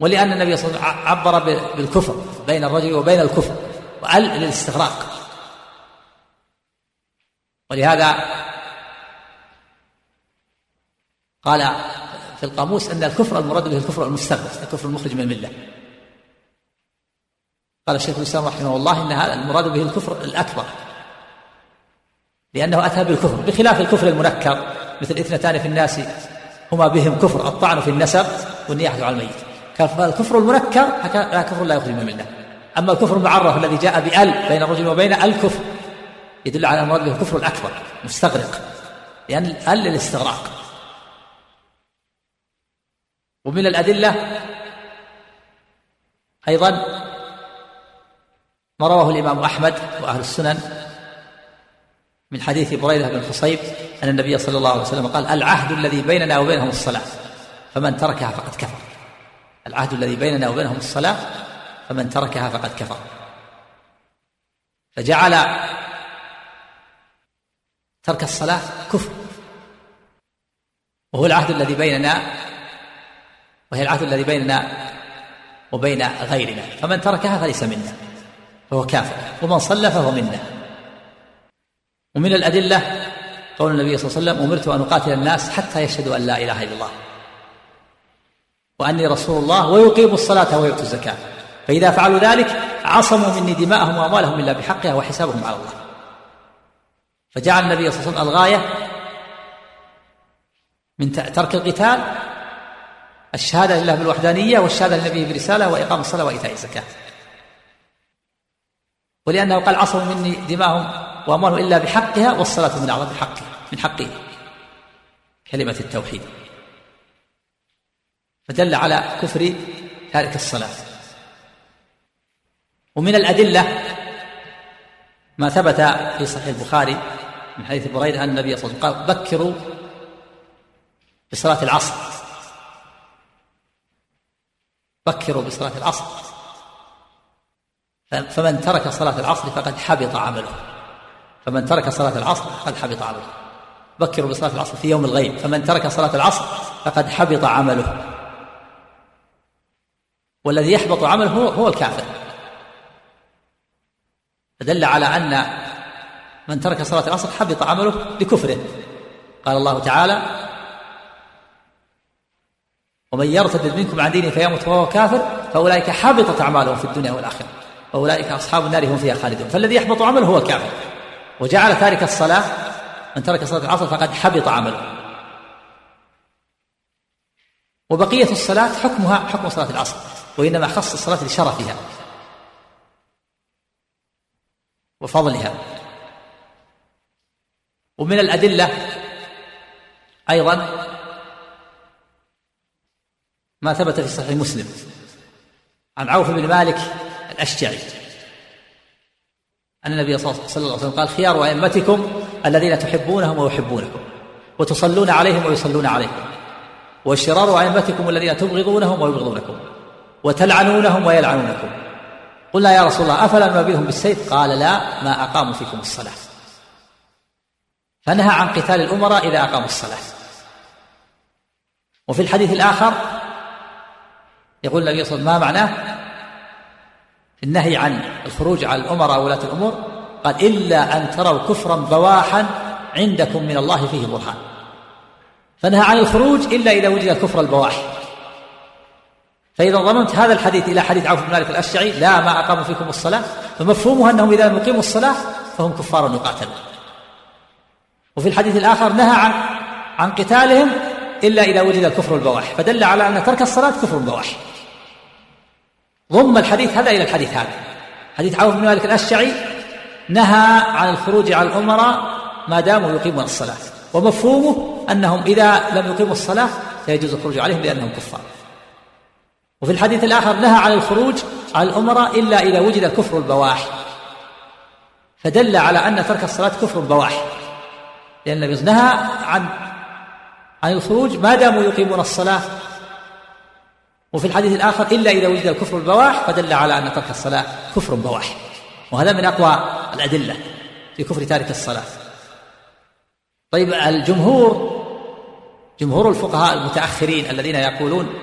ولأن النبي صلى الله عليه وسلم عبر بالكفر بين الرجل وبين الكفر وأل للاستغراق. ولهذا قال في القاموس أن الكفر المراد به الكفر المستغرق الكفر المخرج من الملة. قال الشيخ الإسلام رحمه الله إن هذا المراد به الكفر الأكبر لأنه أتى بالكفر بخلاف الكفر المنكر مثل اثنتان في الناس هما بهم كفر الطعن في النسب والنياحة على الميت. فالكفر المنكر كفر لا يخرج من الملة. أما الكفر المعرف الذي جاء بأل بين الرجل وبين الكفر يدل على المراد به الكفر الأكبر مستغرق. لأن ال للاستغراق. ومن الأدلة أيضا ما رواه الإمام أحمد وأهل السنن من حديث بريدة بن حصيب أن النبي صلى الله عليه وسلم قال العهد الذي بيننا وبينهم الصلاة فمن تركها فقد كفر. العهد الذي بيننا وبينهم الصلاة فمن تركها فقد كفر. فجعل ترك الصلاة كفر. وهو العهد الذي بيننا وهي العهد الذي بيننا وبين غيرنا. فمن تركها فليس منا فهو كافر. ومن صلى فهو منا. ومن الأدلة قول النبي صلى الله عليه وسلم أمرت أن أقاتل الناس حتى يشهدوا أن لا إله إلا الله. وأني رسول الله ويقيموا الصلاة ويؤتوا الزكاة. فإذا فعلوا ذلك عصموا مني دماءهم وأموالهم إلا بحقها وحسابهم على الله. فجعل النبي صلى الله عليه وسلم الغاية من ترك القتال الشهادة لله بالوحدانية والشهادة للنبي برسالة وإقام الصلاة وإيتاء الزكاة. ولأنه قال عصموا مني دماءهم وأموالهم إلا بحقها والصلاة من أعظم حقه من حقه كلمة التوحيد. فدل على كفر تارك الصلاة. ومن الأدلة ما ثبت في صحيح البخاري من حديث بريدة أن النبي صلى الله عليه وسلم قال بكروا بصلاة العصر. بكروا بصلاة العصر. فمن ترك صلاة العصر فقد حبط عمله. فمن ترك صلاة العصر فقد حبط عمله. بكروا بصلاة العصر في يوم الغيب. فمن ترك صلاة العصر فقد حبط عمله. والذي يحبط عمله هو, هو الكافر. فدل على أن من ترك صلاة العصر حبط عمله بكفره قال الله تعالى ومن يرتد منكم عن دينه فيمت وهو كافر فأولئك حبطت أعمالهم في الدنيا والآخرة. وأولئك أصحاب النار هم فيها خالدون. فالذي يحبط عمله هو الكافر. وجعل تارك الصلاة من ترك صلاة العصر فقد حبط عمله. وبقية الصلاة حكمها حكم صلاة العصر. وإنما خص الصلاة لشرفها وفضلها. ومن الأدلة أيضا ما ثبت في صحيح مسلم عن عوف بن مالك الأشجعي أن النبي صلى الله عليه وسلم قال خيار أئمتكم الذين تحبونهم ويحبونكم وتصلون عليهم ويصلون عليكم وشرار أئمتكم الذين تبغضونهم ويبغضونكم. وتلعنونهم ويلعنونكم. قلنا يا رسول الله أفلا ننبذهم بالسيف؟ قال لا ما أقاموا فيكم الصلاة. فنهى عن قتال الأمراء إذا أقاموا الصلاة. وفي الحديث الآخر يقول النبي صلى الله عليه وسلم ما معناه؟ النهي عن الخروج على الأمراء ولاة الأمور قال إلا أن تروا كفرا بواحا عندكم من الله فيه برهان. فنهى عن الخروج إلا إذا وجد الكفر البواح. فإذا ضممت هذا الحديث إلى حديث عوف بن مالك الأشعري لا ما أقاموا فيكم الصلاة فمفهومه أنهم إذا لم يقيموا الصلاة فهم كفار يقاتلون وفي الحديث الآخر نهى عن عن قتالهم إلا إذا وجد الكفر البواح فدل على أن ترك الصلاة كفر بواح. ضم الحديث هذا إلى الحديث هذا. حديث عوف بن مالك الأشعري نهى عن الخروج على الأمراء ما داموا يقيمون الصلاة. ومفهومه أنهم إذا لم يقيموا الصلاة فيجوز الخروج عليهم لأنهم كفار. وفي الحديث الآخر نهى عن الخروج على الأمراء إلا إذا وجد الكفر البواح فدل على أن ترك الصلاة كفر بواح لأن النبي نهى عن عن الخروج ما داموا يقيمون الصلاة. وفي الحديث الآخر إلا إذا وجد الكفر البواح فدل على أن ترك الصلاة كفر بواح وهذا من أقوى الأدلة في كفر تارك الصلاة. طيب الجمهور جمهور الفقهاء المتأخرين الذين يقولون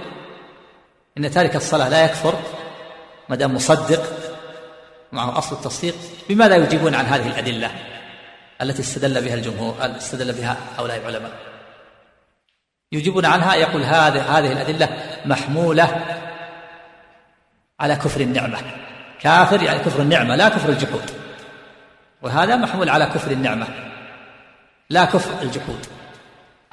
إن تارك الصلاة لا يكفر ما دام مصدق معه أصل التصديق بماذا يجيبون عن هذه الأدلة التي استدل بها الجمهور استدل بها هؤلاء العلماء؟ يجيبون عنها يقول هذه هذه الأدلة محمولة على كفر النعمة. كافر يعني كفر النعمة لا كفر الجحود. وهذا محمول على كفر النعمة لا كفر الجحود.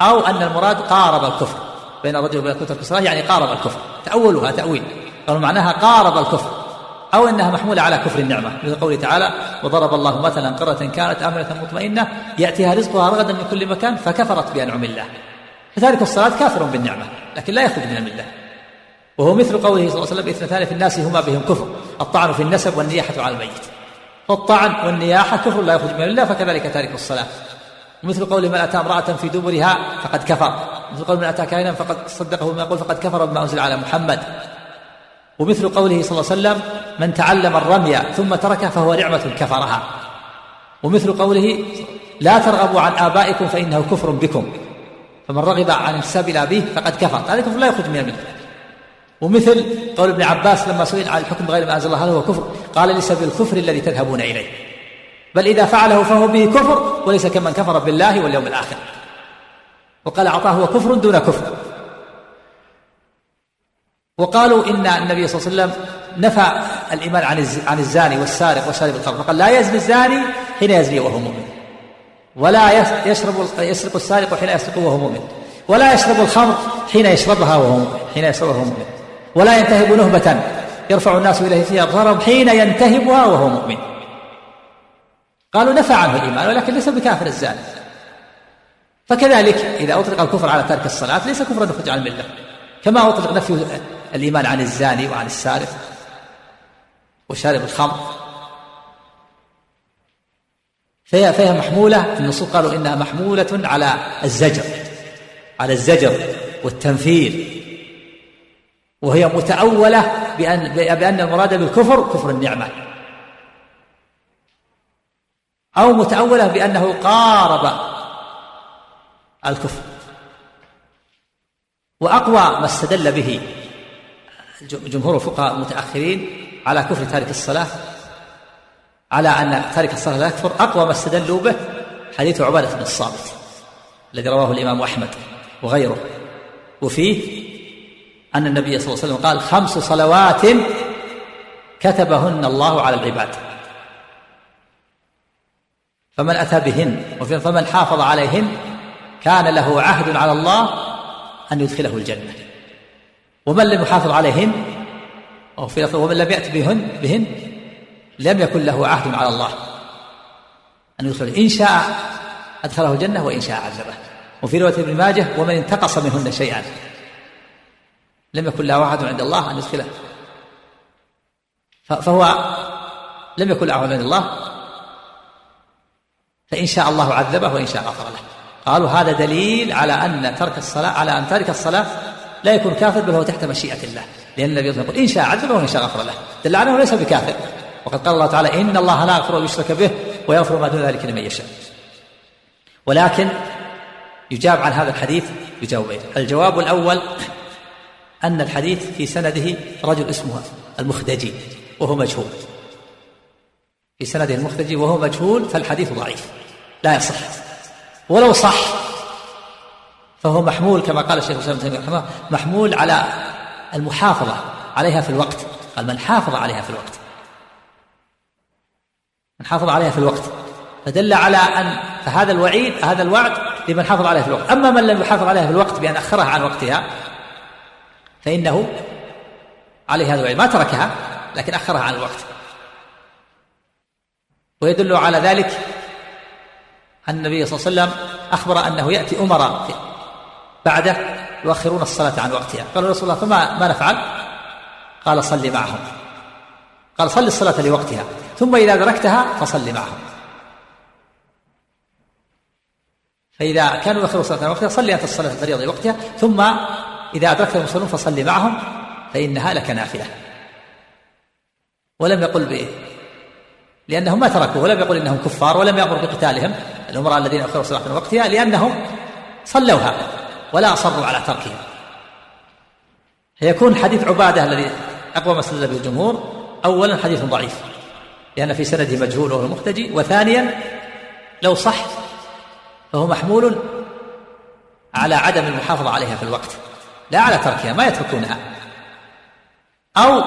أو أن المراد قارب الكفر. بين الرجل وبين ترك الصلاة يعني قارب الكفر. تأولها تأويل. قالوا معناها قارب الكفر. أو أنها محمولة على كفر النعمة. مثل قوله تعالى وضرب الله مثلا قرة كانت آمنة مطمئنة يأتيها رزقها رغدا من كل مكان فكفرت بأنعم الله. فتارك الصلاة كافر بالنعمة لكن لا يخرج من الملة. وهو مثل قوله صلى الله عليه وسلم إثنتان في الناس هما بهم كفر. الطعن في النسب والنياحة على الميت. فالطعن والنياحة كفر لا يخرج من الله فكذلك تارك الصلاة. ومثل قول من أتى امرأة في دبرها فقد كفر. مثل قول من أتى كائنا فقد صدقه بما يقول فقد كفر بما أنزل على محمد. ومثل قوله صلى الله عليه وسلم من تعلم الرمي ثم تركه فهو نعمة كفرها. ومثل قوله لا ترغبوا عن آبائكم فإنه كفر بكم. فمن رغب عن انتساب إلى أبيه فقد كفر. هذا كفر لا يخرج من الملة. ومثل قول ابن عباس لما سئل عن الحكم بغير ما أنزل الله هل هو كفر. قال ليس بالكفر الذي تذهبون إليه. بل إذا فعله فهو به كفر وليس كمن كفر بالله واليوم الآخر. وقال عطاه هو كفر دون كفر. وقالوا إن النبي صلى الله عليه وسلم نفى الإيمان عن عن الزاني والسارق وشارب الخمر. فقال لا يزني الزاني حين يزني وهو مؤمن. ولا يشرب يسرق السارق حين يسرق وهو مؤمن. ولا يشرب الخمر حين يشربها وهو حين يشربها وهو مؤمن. ولا ينتهب نهبة يرفع الناس إليه فيها أبصارهم حين ينتهبها وهو مؤمن. قالوا نفى عنه الإيمان ولكن ليس بكافر الزاني. فكذلك إذا أطلق الكفر على ترك الصلاة ليس كفرا يخرج عن الملة. كما أطلق نفي الإيمان عن الزاني وعن السارق وشارب الخمر. فهي فهي محمولة. النصوص قالوا إنها محمولة على الزجر على الزجر والتنفير. وهي متأولة بأن بأن المراد بالكفر كفر النعمة. أو متأولة بأنه قارب الكفر. وأقوى ما استدل به جمهور الفقهاء المتأخرين على كفر تارك الصلاة على أن تارك الصلاة لا يكفر أقوى ما استدلوا به حديث عبادة بن الصامت الذي رواه الإمام أحمد وغيره. وفيه أن النبي صلى الله عليه وسلم قال خمس صلوات كتبهن الله على العباد. فمن أتى بهن فمن حافظ عليهن كان له عهد على الله أن يدخله الجنة. ومن لم يحافظ عليهن أو في ومن لم يأت بهن بهن لم يكن له عهد على الله أن يدخله إن شاء أدخله الجنة وإن شاء عذبه. وفي رواية ابن ماجه ومن انتقص منهن شيئا. لم يكن له عهد عند الله أن يدخله. فهو لم يكن له عهد عند الله. فإن شاء الله عذبه وإن شاء غفر له. قالوا هذا دليل على أن ترك الصلاة على أن تارك الصلاة لا يكون كافر بل هو تحت مشيئة الله. لأن النبي يقول إن شاء عذبه وإن شاء غفر له. دل على أنه ليس بكافر. وقد قال الله تعالى إن الله لا يغفر ويشرك به ويغفر ما دون ذلك لمن يشاء. ولكن يجاب عن هذا الحديث بجوابين الجواب الأول أن الحديث في سنده رجل اسمه المخدجي وهو مجهول. في سنده المخدجي وهو مجهول فالحديث ضعيف. لا يصح. ولو صح فهو محمول كما قال الشيخ الإسلام تيمية محمول على المحافظة عليها في الوقت. قال من حافظ عليها في الوقت. من حافظ عليها في الوقت. فدل على أن فهذا الوعيد هذا الوعد لمن حافظ عليها في الوقت. أما من لم يحافظ عليها في الوقت بأن أخرها عن وقتها فإنه عليه هذا الوعيد. ما تركها لكن أخرها عن الوقت. ويدل على ذلك النبي صلى الله عليه وسلم أخبر أنه يأتي أمراء بعده يؤخرون الصلاة عن وقتها. قالوا رسول الله فما ما نفعل؟ قال صل معهم. قال صل الصلاة لوقتها. ثم إذا أدركتها فصل معهم. فإذا كانوا يؤخرون الصلاة عن وقتها صلي أنت الصلاة الفريضة لوقتها. ثم إذا أدركت المصلون فصل معهم فإنها لك نافلة. ولم يقل به لأنهم ما تركوه ولم يقل إنهم كفار ولم يأمر بقتالهم. الأمراء الذين أخروا الصلاة من وقتها لأنهم صلوها ولا أصروا على تركها فيكون حديث عبادة الذي أقوى ما استدل به الجمهور أولا حديث ضعيف لأن في سنده مجهول وهو المختجي وثانيا لو صح فهو محمول على عدم المحافظة عليها في الوقت لا على تركها ما يتركونها. أو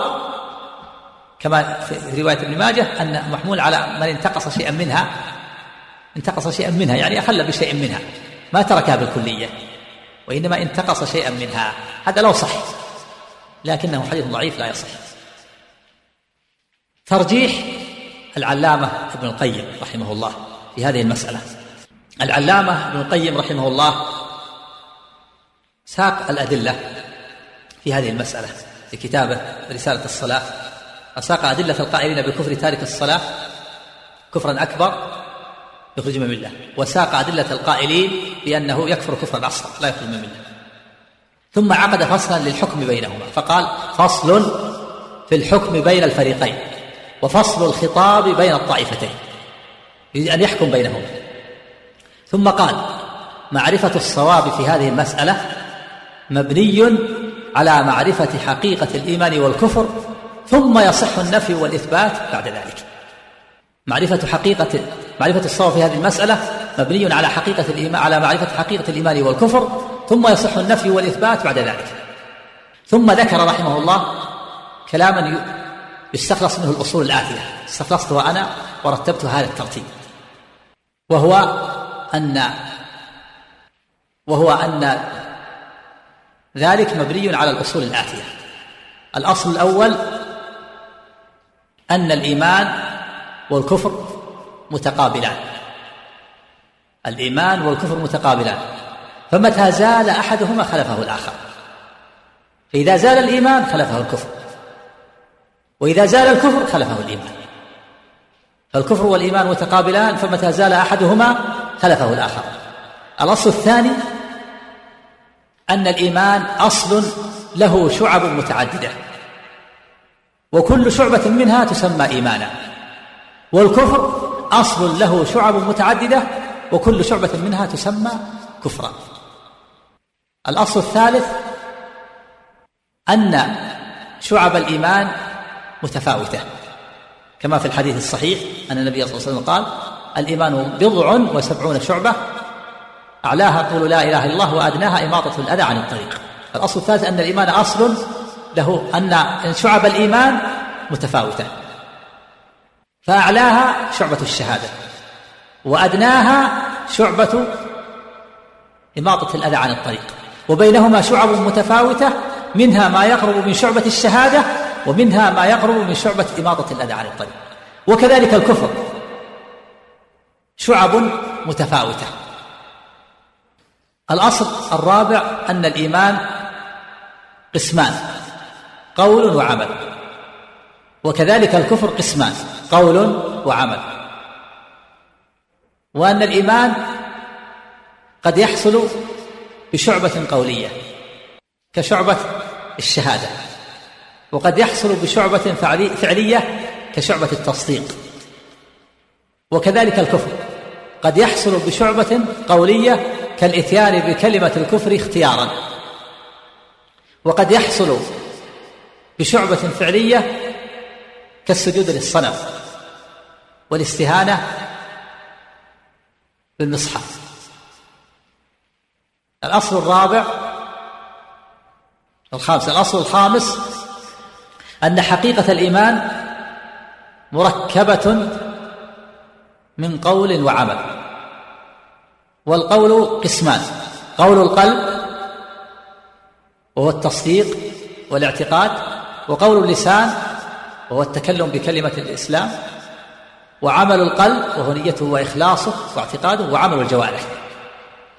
كما في رواية ابن ماجه أن محمول على من انتقص شيئا منها انتقص شيئا منها يعني أخل بشيء منها ما تركها بالكلية وإنما انتقص شيئا منها هذا لو صح لكنه حديث ضعيف لا يصح. ترجيح العلامة ابن القيم رحمه الله في هذه المسألة. العلامة ابن القيم رحمه الله ساق الأدلة في هذه المسألة في كتابه رسالة الصلاة. وساق أدلة القائلين بكفر تارك الصلاة كفرا أكبر يخرج من الملة. وساق أدلة القائلين بأنه يكفر كفرا أصغر لا يخرج من الملة. ثم عقد فصلا للحكم بينهما. فقال فصل في الحكم بين الفريقين وفصل الخطاب بين الطائفتين. يريد أن يحكم بينهما ثم قال معرفة الصواب في هذه المسألة مبني على معرفة حقيقة الإيمان والكفر ثم يصح النفي والإثبات بعد ذلك. معرفة حقيقة معرفة الصواب في هذه المسألة مبني على حقيقة الإيمان على معرفة حقيقة الإيمان والكفر ثم يصح النفي والإثبات بعد ذلك. ثم ذكر رحمه الله كلاما يستخلص منه الأصول الآتية. استخلصته أنا ورتبت هذا الترتيب. وهو أن وهو أن ذلك مبني على الأصول الآتية. الأصل الأول أن الإيمان والكفر متقابلان. الإيمان والكفر متقابلان. فمتى زال أحدهما خلفه الآخر. فإذا زال الإيمان خلفه الكفر. وإذا زال الكفر خلفه الإيمان. فالكفر والإيمان متقابلان فمتى زال أحدهما خلفه الآخر. الأصل الثاني أن الإيمان أصل له شعب متعددة. وكل شعبة منها تسمى إيمانا. والكفر أصل له شعب متعددة وكل شعبة منها تسمى كفرا. الأصل الثالث أن شعب الإيمان متفاوتة. كما في الحديث الصحيح أن النبي صلى الله عليه وسلم قال الإيمان بضع وسبعون شعبة أعلاها قول لا إله إلا الله وأدناها إماطة الأذى عن الطريق. الأصل الثالث أن الإيمان أصل له أن شعب الإيمان متفاوتة. فأعلاها شعبة الشهادة وأدناها شعبة إماطة الأذى عن الطريق وبينهما شعب متفاوتة منها ما يقرب من شعبة الشهادة ومنها ما يقرب من شعبة إماطة الأذى عن الطريق وكذلك الكفر شعب متفاوتة. الأصل الرابع أن الإيمان قسمان قول وعمل. وكذلك الكفر قسمان قول وعمل. وأن الإيمان قد يحصل بشعبة قولية كشعبة الشهادة وقد يحصل بشعبة فعلية كشعبة التصديق. وكذلك الكفر قد يحصل بشعبة قولية كالإتيان بكلمة الكفر اختيارا. وقد يحصل بشعبة فعلية كالسجود للصنم والاستهانة بالمصحف. الأصل الرابع الخامس الأصل الخامس أن حقيقة الإيمان مركبة من قول وعمل والقول قسمان قول القلب وهو التصديق والاعتقاد وقول اللسان وهو التكلم بكلمة الإسلام وعمل القلب وهو نيته وإخلاصه واعتقاده وعمل الجوارح.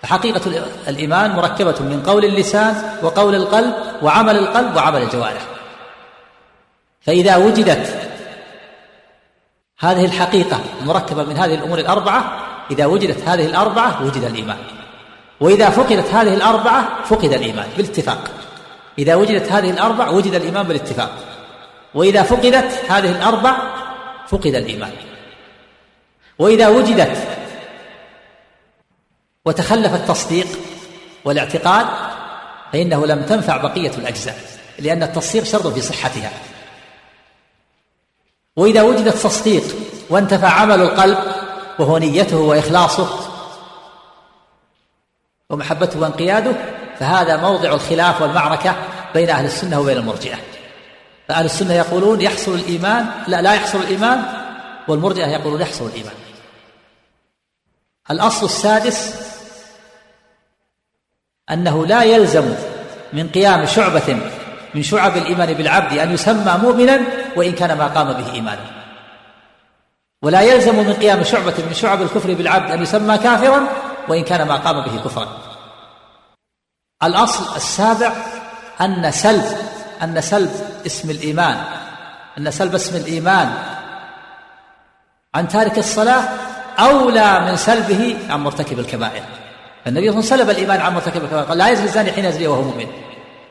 فحقيقة الإيمان مركبة من قول اللسان وقول القلب وعمل القلب وعمل الجوارح. فإذا وجدت هذه الحقيقة المركبة من هذه الأمور الأربعة إذا وجدت هذه الأربعة وجد الإيمان. وإذا فقدت هذه الأربعة فقد الإيمان بالاتفاق. إذا وجدت هذه الأربع وجد الإيمان بالاتفاق. وإذا فقدت هذه الأربع فقد الإيمان. وإذا وجدت وتخلف التصديق والاعتقاد فإنه لم تنفع بقية الأجزاء لأن التصديق شرط في صحتها. وإذا وجد التصديق وانتفى عمل القلب وهو نيته وإخلاصه ومحبته وانقياده فهذا موضع الخلاف والمعركة بين أهل السنة وبين المرجئة. فأهل السنة يقولون يحصل الإيمان لا لا يحصل الإيمان والمرجئة يقولون يحصل الإيمان. الأصل السادس أنه لا يلزم من قيام شعبة من شعب الإيمان بالعبد أن يسمى مؤمنا وإن كان ما قام به إيمانا. ولا يلزم من قيام شعبة من شعب الكفر بالعبد أن يسمى كافرا وإن كان ما قام به كفرا. الأصل السابع أن سلب أن سلب اسم الإيمان. أن سلب اسم الإيمان عن تارك الصلاة أولى من سلبه عن مرتكب الكبائر. النبي صلى الله عليه وسلم سلب الإيمان عن مرتكب الكبائر. قال لا يزني الزاني حين يزني وهو مؤمن.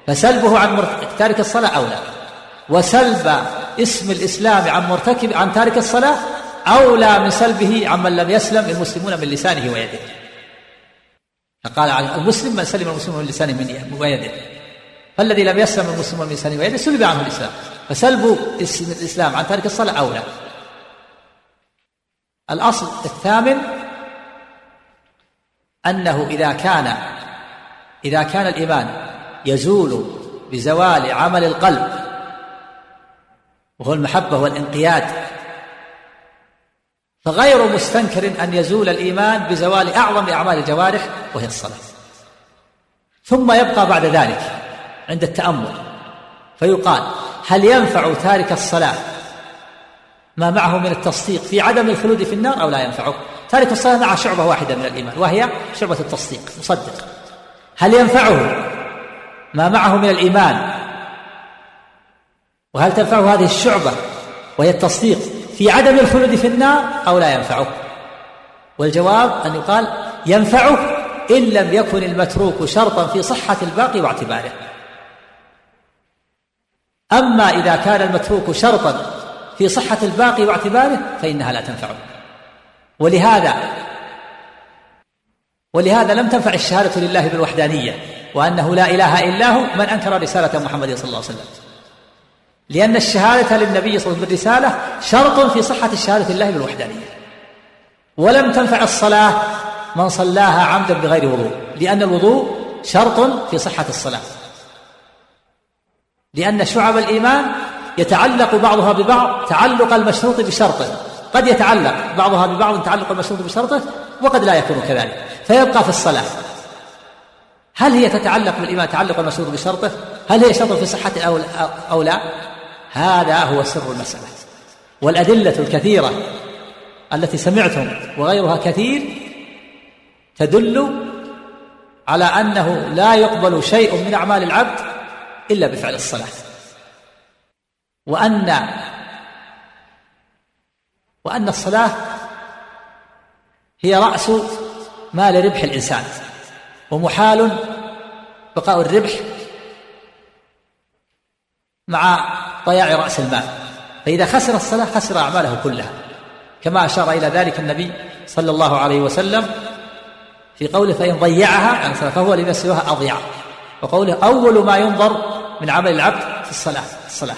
فسلبه عن تارك الصلاة أولى. وسلب اسم الإسلام عن مرتكب عن تارك الصلاة أولى من سلبه عمن لم يسلم المسلمون من لسانه ويده. فقال المسلم من سلم المسلمون من لسانه ويده. فالذي لم يسلم المسلمون من لسانه ويده سلب عنه الإسلام. فسلب اسم الإسلام عن تارك الصلاة أولى الأصل الثامن أنه إذا كان إذا كان الإيمان يزول بزوال عمل القلب وهو المحبة والانقياد فغير مستنكر أن يزول الإيمان بزوال أعظم أعمال الجوارح وهي الصلاة. ثم يبقى بعد ذلك عند التأمل. فيقال هل ينفع تارك الصلاة ما معه من التصديق في عدم الخلود في النار أو لا ينفعه؟ تارك الصلاة مع شعبة واحدة من الإيمان وهي شعبة التصديق مصدق. هل ينفعه ما معه من الإيمان؟ وهل تنفعه هذه الشعبة وهي التصديق في عدم الخلود في النار أو لا ينفعه؟ والجواب أن يقال ينفعه إن لم يكن المتروك شرطا في صحة الباقي واعتباره. أما إذا كان المتروك شرطا في صحة الباقي واعتباره فإنها لا تنفعه ولهذا ولهذا لم تنفع الشهادة لله بالوحدانية وأنه لا إله إلا هو من أنكر رسالة محمد صلى الله عليه وسلم. لأن الشهادة للنبي صلى الله عليه وسلم بالرسالة شرط في صحة الشهادة لله بالوحدانية. ولم تنفع الصلاة من صلاها عمدا بغير وضوء لأن الوضوء شرط في صحة الصلاة. لأن شعب الإيمان يتعلق بعضها ببعض تعلق المشروط بشرطه. قد يتعلق بعضها ببعض تعلق المشروط بشرطه وقد لا يكون كذلك. فيبقى في الصلاة. هل هي تتعلق بالإيمان تعلق المشروط بشرطه؟ هل هي شرط في صحة أو, لا؟ هذا هو سر المسألة. والأدلة الكثيرة التي سمعتم وغيرها كثير تدل على أنه لا يقبل شيء من أعمال العبد إلا بفعل الصلاة. وأن وأن الصلاة هي رأس مال ربح الإنسان ومحال بقاء الربح مع ضياع رأس المال. فإذا خسر الصلاة خسر أعماله كلها. كما أشار إلى ذلك النبي صلى الله عليه وسلم في قوله فإن ضيعها يعني فهو سواها أضيع. وقوله أول ما ينظر من عمل العبد في الصلاة الصلاة.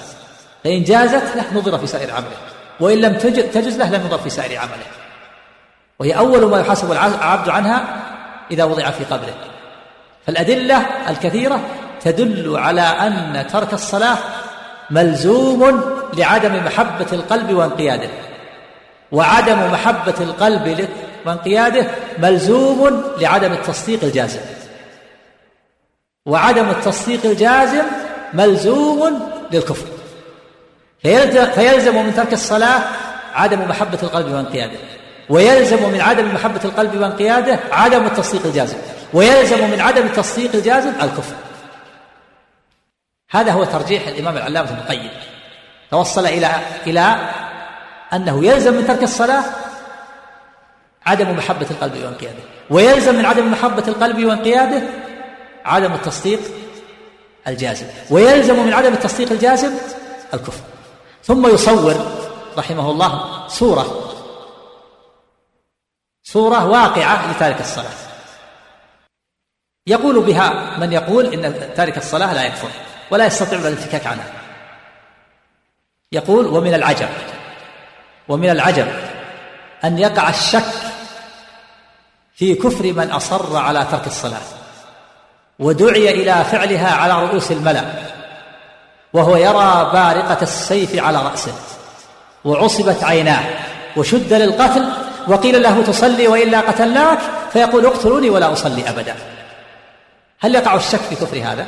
فإن جازت له نظر في سائر عمله. وإن لم تجز له لم ينظر في سائر عمله. وهي أول ما يحاسب العبد عنها إذا وضع في قبره. فالأدلة الكثيرة تدل على أن ترك الصلاة ملزوم لعدم محبة القلب وانقياده. وعدم محبة القلب وانقياده ملزوم لعدم التصديق الجازم. وعدم التصديق الجازم ملزوم للكفر. فيلزم من ترك الصلاة عدم محبة القلب وانقياده ويلزم من عدم محبة القلب وانقياده عدم التصديق الجازم. ويلزم من عدم التصديق الجازم الكفر. هذا هو ترجيح الإمام العلامة ابن القيم. توصل إلى إلى أنه يلزم من ترك الصلاة عدم محبة القلب وانقياده ويلزم من عدم محبة القلب وانقياده عدم التصديق الجازم ويلزم من عدم التصديق الجازم الكفر. ثم يصور رحمه الله صورة صورة واقعة لتارك الصلاة. يقول بها من يقول إن تارك الصلاة لا يكفر ولا يستطيع الانفكاك عنها. يقول ومن العجب ومن العجب أن يقع الشك في كفر من أصر على ترك الصلاة. ودعي إلى فعلها على رؤوس الملأ وهو يرى بارقة السيف على رأسه وعصبت عيناه وشد للقتل وقيل له تصلي وإلا قتلناك فيقول اقتلوني ولا أصلي أبدا. هل يقع الشك في كفر هذا؟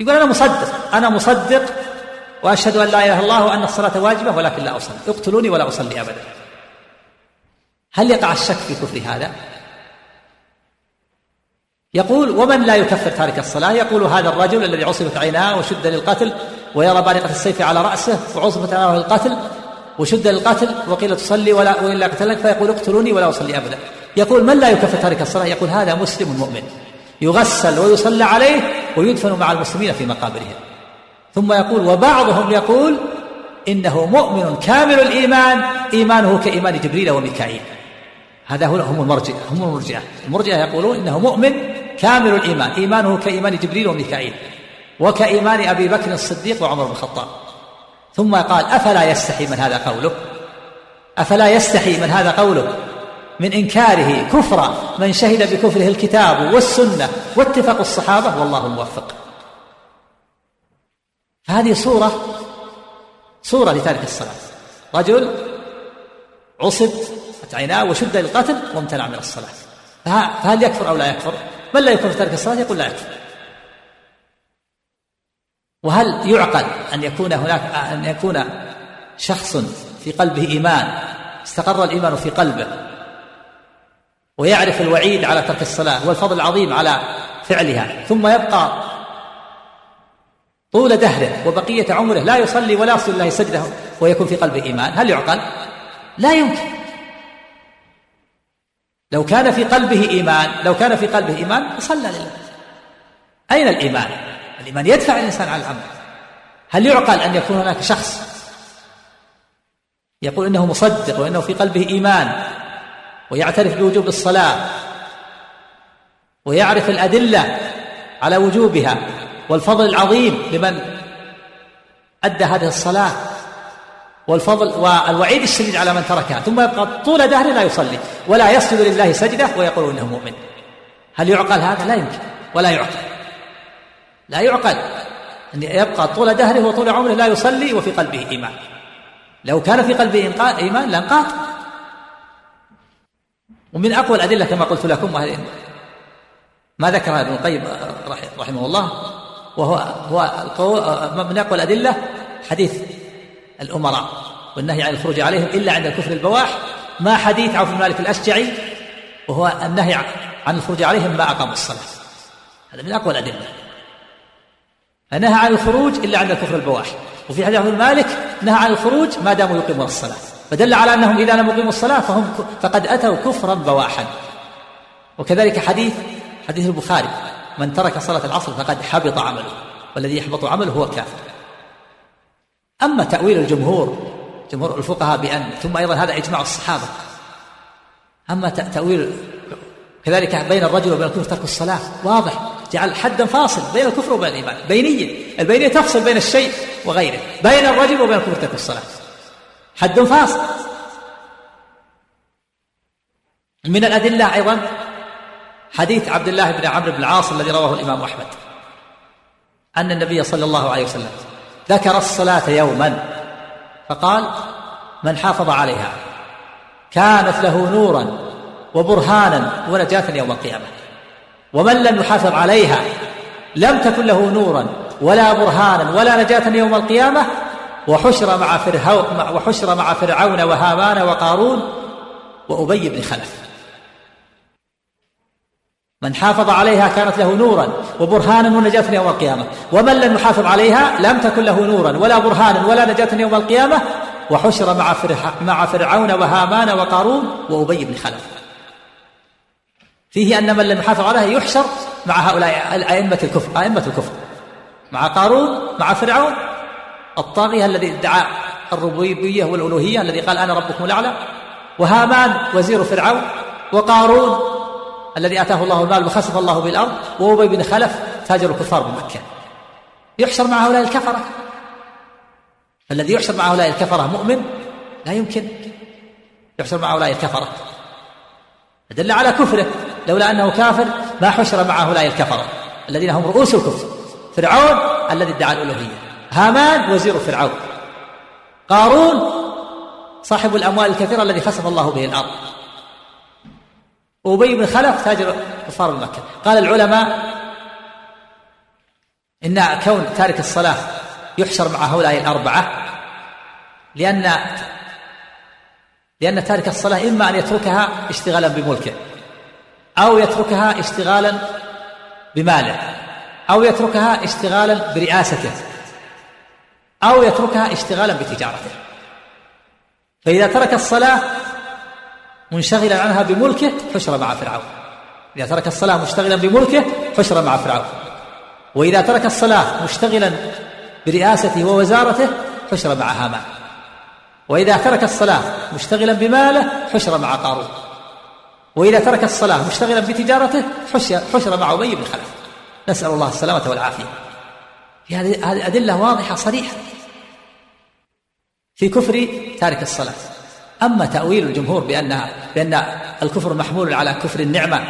يقول أنا مصدق أنا مصدق وأشهد أن لا إله إلا الله وأن الصلاة واجبة ولكن لا أصلي اقتلوني ولا أصلي أبدا. هل يقع الشك في كفر هذا؟ يقول ومن لا يكفر تارك الصلاة؟ يقول هذا الرجل الذي عصبت عيناه وشد للقتل ويرى بارقة السيف على رأسه وعصبت عيناه للقتل وشد للقتل وقيل تصلي ولا وإلا قتلك فيقول اقتلوني ولا أصلي أبدا. يقول من لا يكفر تارك الصلاة؟ يقول هذا مسلم مؤمن. يغسل ويصلى عليه ويدفن مع المسلمين في مقابرهم ثم يقول وبعضهم يقول إنه مؤمن كامل الإيمان إيمانه كإيمان جبريل وميكائيل. هذا هم المرجئة هم المرجئة. المرجئة يقولون إنه مؤمن كامل الإيمان. إيمانه كإيمان جبريل وميكائيل وكإيمان أبي بكر الصديق وعمر بن الخطاب. ثم قال أفلا يستحي من هذا قوله أفلا يستحي من هذا قوله من إنكاره كفر من شهد بكفره الكتاب والسنة واتفاق الصحابة والله الموفق فهذه صورة صورة لتارك الصلاة. رجل عصب عيناه وشد للقتل وامتنع من الصلاة. فهل يكفر أو لا يكفر؟ من لا يكفر تارك الصلاة؟ يقول لا يكفر وهل يعقل أن يكون هناك أن يكون شخص في قلبه إيمان استقر الإيمان في قلبه ويعرف الوعيد على ترك الصلاة والفضل العظيم على فعلها ثم يبقى طول دهره وبقية عمره لا يصلي ولا يصل الله سجده ويكون في قلبه إيمان هل يعقل؟ لا يمكن. لو كان في قلبه إيمان لو كان في قلبه إيمان صلى لله. أين الإيمان؟ الإيمان يدفع الإنسان على العمل هل يعقل أن يكون هناك شخص يقول إنه مصدق وإنه في قلبه إيمان ويعترف بوجوب الصلاة ويعرف الأدلة على وجوبها والفضل العظيم لمن أدى هذه الصلاة؟ والفضل والوعيد الشديد على من تركها. ثم يبقى طول دهره لا يصلي ولا يسجد لله سجدة ويقول إنه مؤمن. هل يعقل هذا؟ لا يمكن. ولا يعقل. لا يعقل أن يبقى طول دهره وطول عمره لا يصلي وفي قلبه إيمان. لو كان في قلبه إيمان لانقاط ومن أقوى الأدلة كما قلت لكم ما ذكرها ابن القيم رحمه الله وهو هو من أقوى الأدلة حديث الأمراء والنهي عن الخروج عليهم إلا عند الكفر البواح. ما حديث عوف بن مالك الأشجعي وهو النهي عن الخروج عليهم ما أقاموا الصلاة. هذا من أقوى الأدلة. فنهى عن الخروج إلا عند الكفر البواح. وفي حديث ابن مالك نهى عن الخروج ما داموا يقيمون الصلاة. فدل على أنهم إذا لم يقيموا الصلاة فهم فقد أتوا كفرا بواحا. وكذلك حديث حديث البخاري. من ترك صلاة العصر فقد حبط عمله. والذي يحبط عمله هو كافر. أما تأويل الجمهور جمهور الفقهاء بأن ثم أيضا هذا إجماع الصحابة. أما تأويل كذلك بين الرجل وبين الكفر ترك الصلاة واضح. جعل حدا فاصل بين الكفر وبين الإيمان. بينية البينية تفصل بين الشيء وغيره. بين الرجل وبين الكفر ترك الصلاة. حد فاصل. من الأدلة أيضا حديث عبد الله بن عمرو بن العاص الذي رواه الإمام أحمد. أن النبي صلى الله عليه وسلم ذكر الصلاة يوما. فقال من حافظ عليها كانت له نورا وبرهانا ونجاة يوم القيامة. ومن لم يحافظ عليها لم تكن له نورا ولا برهانا ولا نجاة يوم القيامة. وحشر مع فرعون وحشر مع فرعون وهامان وقارون وأبي بن خلف. من حافظ عليها كانت له نورا وبرهانا ونجاة يوم القيامة. ومن لم يحافظ عليها لم تكن له نورا ولا برهانا ولا نجاة يوم القيامة. وحشر مع مع فرعون وهامان وقارون وأبي بن خلف. فيه أن من لم يحافظ عليها يحشر مع هؤلاء أئمة الكفر أئمة الكفر. مع قارون مع فرعون. الطاغية الذي ادعى الربوبية والألوهية الذي قال أنا ربكم الأعلى. وهامان وزير فرعون وقارون الذي آتاه الله المال وخسف الله بالأرض وأبي بن خلف تاجر الكفار بمكة. يحشر مع هؤلاء الكفرة. الذي يحشر مع هؤلاء الكفرة مؤمن؟ لا يمكن. يحشر مع هؤلاء الكفرة. دل على كفره لولا أنه كافر ما حشر مع هؤلاء الكفرة. الذين هم رؤوس الكفر. فرعون الذي ادعى الألوهية. هامان وزير فرعون. قارون صاحب الأموال الكثيرة الذي خسف الله به الأرض. أبي بن خلف تاجر كفار مكة قال العلماء إن كون تارك الصلاة يحشر مع هؤلاء الأربعة لأن لأن تارك الصلاة إما أن يتركها اشتغالا بملكه أو يتركها اشتغالا بماله أو يتركها اشتغالا برئاسته أو يتركها اشتغالا بتجارته. فإذا ترك الصلاة منشغلا عنها بملكه حشر مع فرعون. إذا ترك الصلاة مشتغلا بملكه حشر مع فرعون. وإذا ترك الصلاة مشتغلا برئاسته ووزارته حشر مع هامان. وإذا ترك الصلاة مشتغلا بماله حشر مع قارون. وإذا ترك الصلاة مشتغلا بتجارته حشر مع أبي بن خلف. نسأل الله السلامة والعافية. في هذه أدلة واضحة صريحة. في كفر تارك الصلاة. أما تأويل الجمهور بأن بأن الكفر محمول على كفر النعمة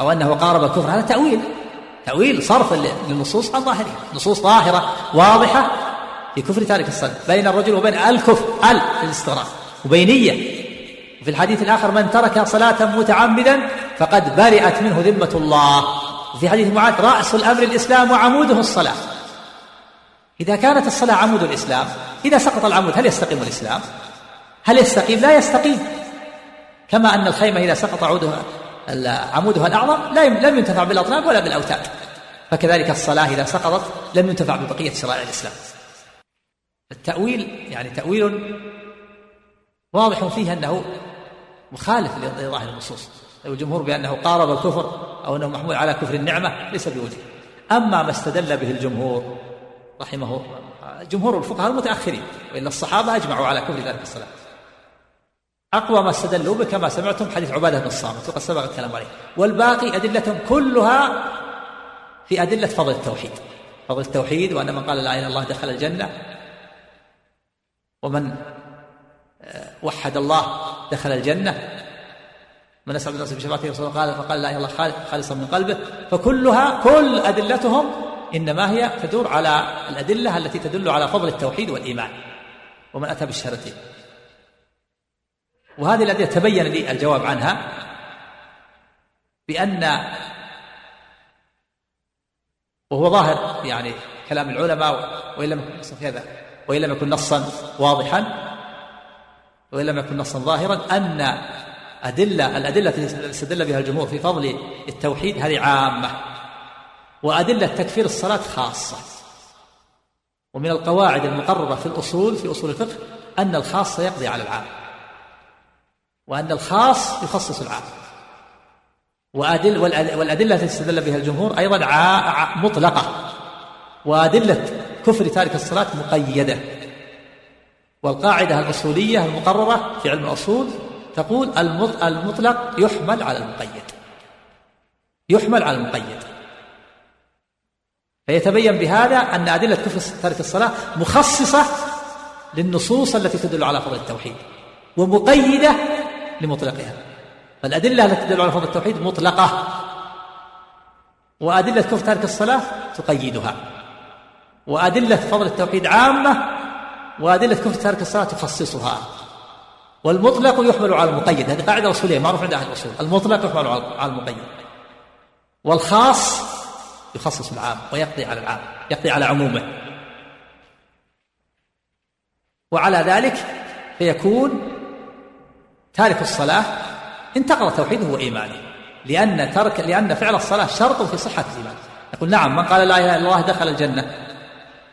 أو أنه قارب الكفر هذا تأويل. تأويل صرف للنصوص عن ظاهرها نصوص ظاهرة واضحة في كفر تارك الصلاة بين الرجل وبين الكفر ال في الاستغراق وبينية وفي الحديث الآخر من ترك صلاة متعمدا فقد برئت منه ذمة الله. وفي حديث معاذ رأس الأمر الإسلام وعموده الصلاة. إذا كانت الصلاة عمود الإسلام إذا سقط العمود هل يستقيم الإسلام؟ هل يستقيم؟ لا يستقيم. كما أن الخيمة إذا سقط عودها عمودها الأعظم لا لم ينتفع بالأطناب ولا بالأوتاد. فكذلك الصلاة إذا سقطت لم ينتفع ببقية شرائع الإسلام. التأويل يعني تأويل واضح فيه أنه مخالف لظاهر النصوص. الجمهور بأنه قارب الكفر أو أنه محمول على كفر النعمة ليس بوجه. أما ما استدل به الجمهور رحمه جمهور الفقهاء المتأخرين وإن الصحابة أجمعوا على كفر ذلك الصلاة. أقوى ما استدلوا به كما سمعتم حديث عبادة بن الصامت وقد سبق الكلام عليه. والباقي أدلتهم كلها في أدلة فضل التوحيد. فضل التوحيد وأن من قال لا إله إلا الله دخل الجنة ومن آه، وحد الله دخل الجنة. من أسعد الناس بشفاعته رسول قال فقال لا إله إلا الله خالصا من قلبه. فكلها كل أدلتهم إنما هي تدور على الأدلة التي تدل على فضل التوحيد والإيمان. ومن أتى بالشهادتين. وهذه الأدلة تبين لي الجواب عنها بأن وهو ظاهر يعني كلام العلماء وإن لم يكن في هذا وإن لم يكن نصا واضحا وإن لم يكن نصا ظاهرا أن أدلة الأدلة التي استدل بها الجمهور في فضل التوحيد هذه عامة وأدلة تكفير الصلاة خاصة. ومن القواعد المقررة في الأصول في أصول الفقه أن الخاص يقضي على العام. وأن الخاص يخصص العام وأدل والأدلة التي استدل بها الجمهور أيضا مطلقة. وأدلة كفر تارك الصلاة مقيدة. والقاعدة الأصولية المقررة في علم الأصول تقول المطلق يحمل على المقيد. يحمل على المقيد. فيتبين بهذا أن أدلة كفر ترك الصلاة مخصصة للنصوص التي تدل على فضل التوحيد. ومقيدة لمطلقها. فالأدلة التي تدل على فضل التوحيد مطلقة. وأدلة كفر ترك الصلاة تقيدها. وأدلة فضل التوحيد عامة. وأدلة كفر ترك الصلاة تخصصها. والمطلق يحمل على المقيد. هذه قاعدة أصولية معروف عند أهل الأصول. المطلق يحمل على المقيد. والخاص يخصص العام ويقضي على العام يقضي على عمومه. وعلى ذلك فيكون تارك الصلاة انتقض توحيده وإيمانه. لأن ترك لأن فعل الصلاة شرط في صحة الإيمان. يقول نعم من قال لا إله إلا الله دخل الجنة.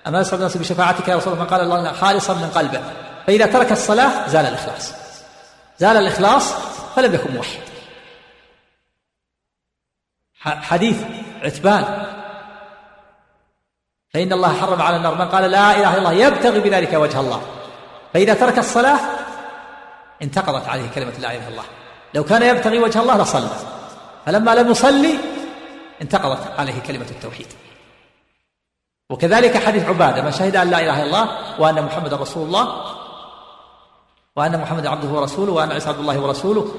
أما يسعد الناس بشفاعتك يا رسول الله من قال الله خالصا من قلبه. فإذا ترك الصلاة زال الإخلاص. زال الإخلاص فلم يكن موحد. حديث عتبان. فإن الله حرم على النار. من قال لا إله إلا الله يبتغي بذلك وجه الله. فإذا ترك الصلاة انتقضت عليه كلمة لا إله إلا الله. لو كان يبتغي وجه الله لصلى. فلما لم يصلي انتقضت عليه كلمة التوحيد. وكذلك حديث عبادة من شهد أن لا إله إلا الله وأن محمد رسول الله وأن محمد عبده ورسوله وأن عيسى عبد الله ورسوله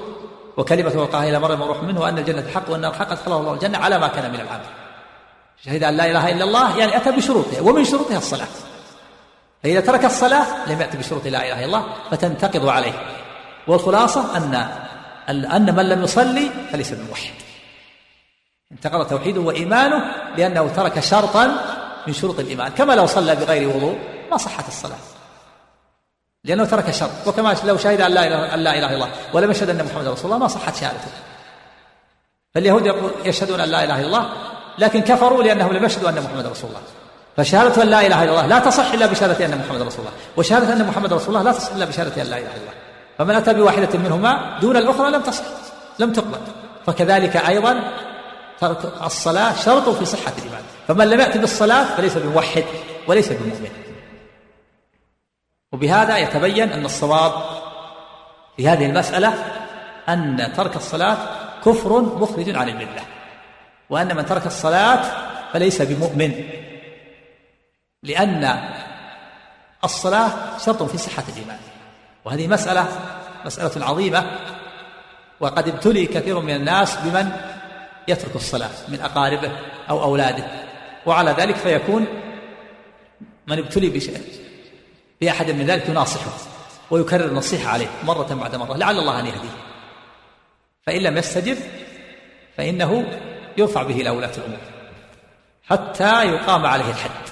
وكلمة وقاها إلى مريم وروح منه وأن الجنة حق وأن الحق أدخله الله الجنة على ما كان من العمل. شهد أن لا إله إلا الله يعني أتى بشروطها ومن شروطها الصلاة. فإذا ترك الصلاة لم يأتي بشروط لا إله إلا الله فتنتقض عليه. والخلاصة أن أن من لم يصلي فليس بموحد. انتقض توحيده وإيمانه لأنه ترك شرطا من شروط الإيمان. كما لو صلى بغير وضوء ما صحت الصلاة. لأنه ترك شرط. وكما لو شهد أن لا إله, أن لا إله إلا الله ولم يشهد أن محمد رسول الله ما صحت شهادته. فاليهود يشهدون أن لا إله إلا الله لكن كفروا لأنهم لم يشهدوا أن محمد رسول الله. فشهادة أن لا إله إلا الله لا تصح إلا بشهادة أن محمد رسول الله. وشهادة أن محمد رسول الله لا تصح إلا بشهادة أن لا إله إلا الله. فمن أتى بواحدة منهما دون الأخرى لم تصح لم تقبل. فكذلك أيضا الصلاة شرط في صحة الإيمان فمن لم يأتي بالصلاة فليس بموحد وليس بمؤمن. وبهذا يتبين أن الصواب في هذه المسألة أن ترك الصلاة كفر مخرج عن الملة وأن من ترك الصلاة فليس بمؤمن لأن الصلاة شرط في صحة الإيمان وهذه مسألة مسألة عظيمة وقد ابتلي كثير من الناس بمن يترك الصلاة من أقاربه أو أولاده. وعلى ذلك فيكون من ابتلي بشيء بأحد من ذلك يناصحه ويكرر النصيحة عليه مرة بعد مرة لعل الله أن يهديه. فإن لم يستجب فإنه يرفع به إلى ولاة الأمور. حتى يقام عليه الحد.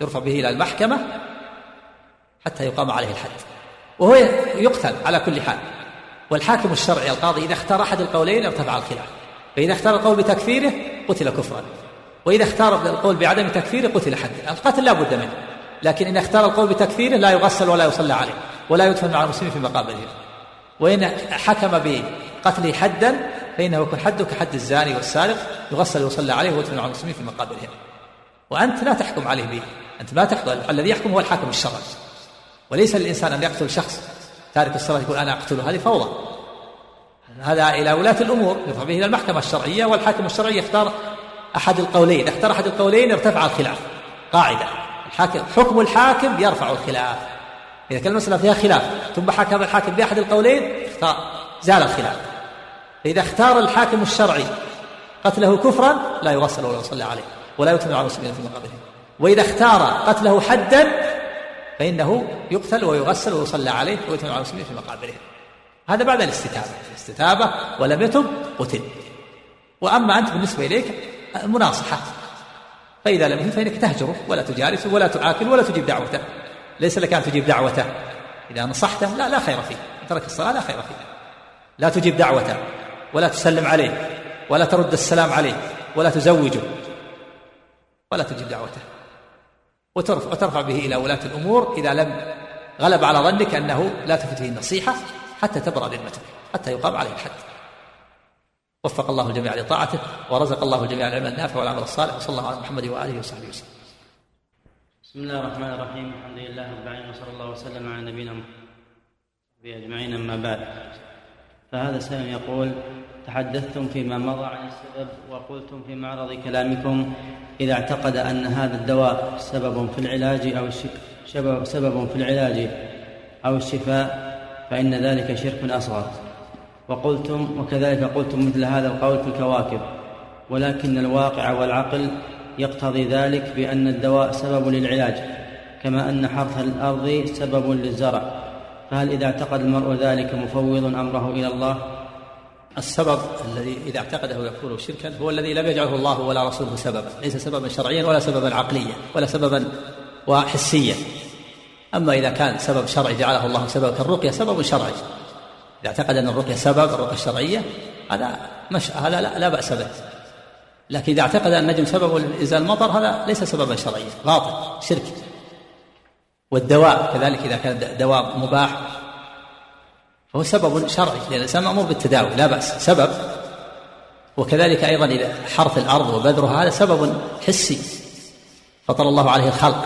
يرفع به إلى المحكمة حتى يقام عليه الحد. وهو يقتل على كل حال. والحاكم الشرعي القاضي إذا اختار أحد القولين ارتفع الخلاف. فإذا اختار القول بتكفيره قتل كفرا. وإذا اختار القول بعدم تكفيره قتل حدا القتل لا بد منه. لكن إن اختار القول بتكفيره لا يغسل ولا يصلى عليه. ولا يدفن مع المسلمين في مقابرهم وإن حكم بقتله حدا فإنه يكون حده كحد الزاني والسارق يغسل ويصلى عليه ويدفن مع المسلمين في مقابرهم وأنت لا تحكم عليه به. أنت ما تحكم. الذي يحكم هو الحاكم الشرعي. وليس للإنسان أن يقتل شخص. تارك الصلاة يقول أنا أقتله هذه فوضى. هذا إلى ولاة الأمور يرفع به إلى المحكمة الشرعية والحاكم الشرعي يختار أحد القولين اختار أحد القولين ارتفع الخلاف. قاعدة. الحاكم حكم الحاكم يرفع الخلاف. إذا كان المسألة فيها خلاف ثم حكم الحاكم بأحد القولين زال الخلاف. فإذا اختار الحاكم الشرعي قتله كفرا لا يغسل ولا يصلى عليه ولا يتم على المسلمين في مقابرهم وإذا اختار قتله حدا فإنه يقتل ويغسل ويصلى عليه ويتم على المسلمين في مقابرهم. هذا بعد الاستتابة. الاستتابة ولم يتب قتل. وأما أنت بالنسبة إليك المناصحة فإذا لم يتب فإنك تهجره ولا تجالسه ولا تعاكل ولا تجيب دعوته. ليس لك أن تجيب دعوته. إذا نصحته لا لا خير فيه. ترك الصلاة لا خير فيه. لا تجيب دعوته ولا تسلم عليه ولا ترد السلام عليه ولا تزوجه ولا تجيب دعوته. وترفع, وترفع به إلى ولاة الأمور إذا لم غلب على ظنك أنه لا تفت فيه النصيحة حتى تبرأ ذمته حتى يقام عليه الحد. وفق الله الجميع لطاعته ورزق الله الجميع العلم النافع والعمل الصالح وصلى الله على محمد وآله وصحبه وسلم. بسم الله الرحمن الرحيم الحمد لله رب العالمين وصلى الله وسلم على نبينا محمد أجمعين أما بعد. فهذا سائل يقول تحدثتم فيما مضى عن السبب وقلتم في معرض كلامكم إذا اعتقد أن هذا الدواء سبب في العلاج أو سبب في العلاج أو الشفاء فإن ذلك شرك أصغر. وقلتم وكذلك قلتم مثل هذا القول في الكواكب ولكن الواقع والعقل يقتضي ذلك بأن الدواء سبب للعلاج كما أن حرث الأرض سبب للزرع. فهل إذا اعتقد المرء ذلك مفوض أمره إلى الله. السبب الذي إذا اعتقده يكون شركا هو الذي لم يجعله الله ولا رسوله سببا. ليس سببا شرعيا ولا سببا عقليا ولا سببا وحسيا أما إذا كان سبب شرعي جعله الله سببا كالرقية سبب شرعي. إذا اعتقد أن الرقية سبب الرقية الشرعية هذا مش هذا لا, لا بأس به. لكن إذا اعتقد أن النجم سبب لإزالة المطر هذا ليس سببا شرعيا باطل شرك. والدواء كذلك إذا كان دواء مباح فهو سبب شرعي لأن الإنسان مأمور بالتداوي لا بأس سبب. وكذلك أيضا إذا حرث الأرض وبذرها هذا سبب حسي. فطر الله عليه الخلق.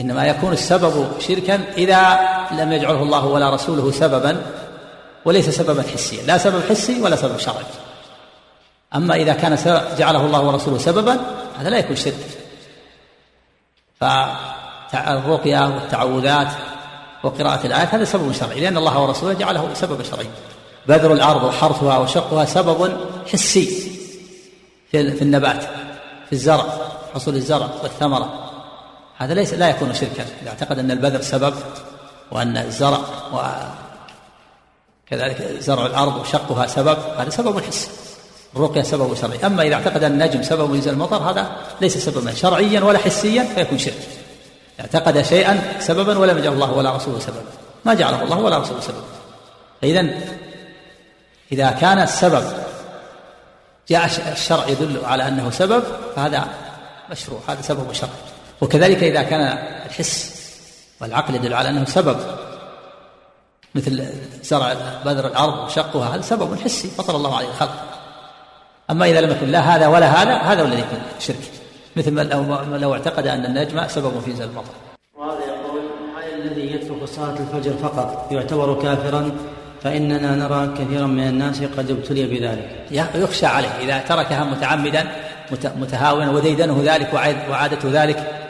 إنما يكون السبب شركا إذا لم يجعله الله ولا رسوله سببا وليس سببا حسيا. لا سبب حسي ولا سبب شرعي. أما إذا كان جعله الله ورسوله سببا هذا لا يكون شرك. فالرقية والتعوذات وقراءة الآيات هذا سبب شرعي لأن الله ورسوله جعله سببا شرعيا بذر الأرض وحرثها وشقها سبب حسي في النبات في الزرع حصول الزرع والثمرة. هذا ليس لا يكون شركا. إذا اعتقد أن البذر سبب وأن الزرع وكذلك زرع الأرض وشقها سبب هذا سبب حسي الرقية سبب شرعي. أما إذا اعتقد أن النجم سبب ينزل المطر هذا ليس سببا شرعيا ولا حسيا فيكون شرك. اعتقد شيئا سببا ولم يجعل الله ولا رسوله سببا. ما جعله الله ولا رسوله سببا. فإذا إذا كان السبب جاء الشرع يدل على أنه سبب فهذا مشروع هذا سبب شرعي وكذلك إذا كان الحس والعقل يدل على أنه سبب مثل زرع بذر الأرض وشقها هذا سبب حسي فطر الله عليه الخلق. أما إذا لم يكن لا هذا ولا هذا هذا هو الذي يكون شرك. مثل ما لو, لو اعتقد أن النجم سبب في نزول المطر وهذا يقول هل الذي يترك صلاة الفجر فقط يعتبر كافرا فإننا نرى كثيرا من الناس قد ابتلي بذلك. يخشى عليه. إذا تركها متعمدا متهاونا وديدنه ذلك وعادته ذلك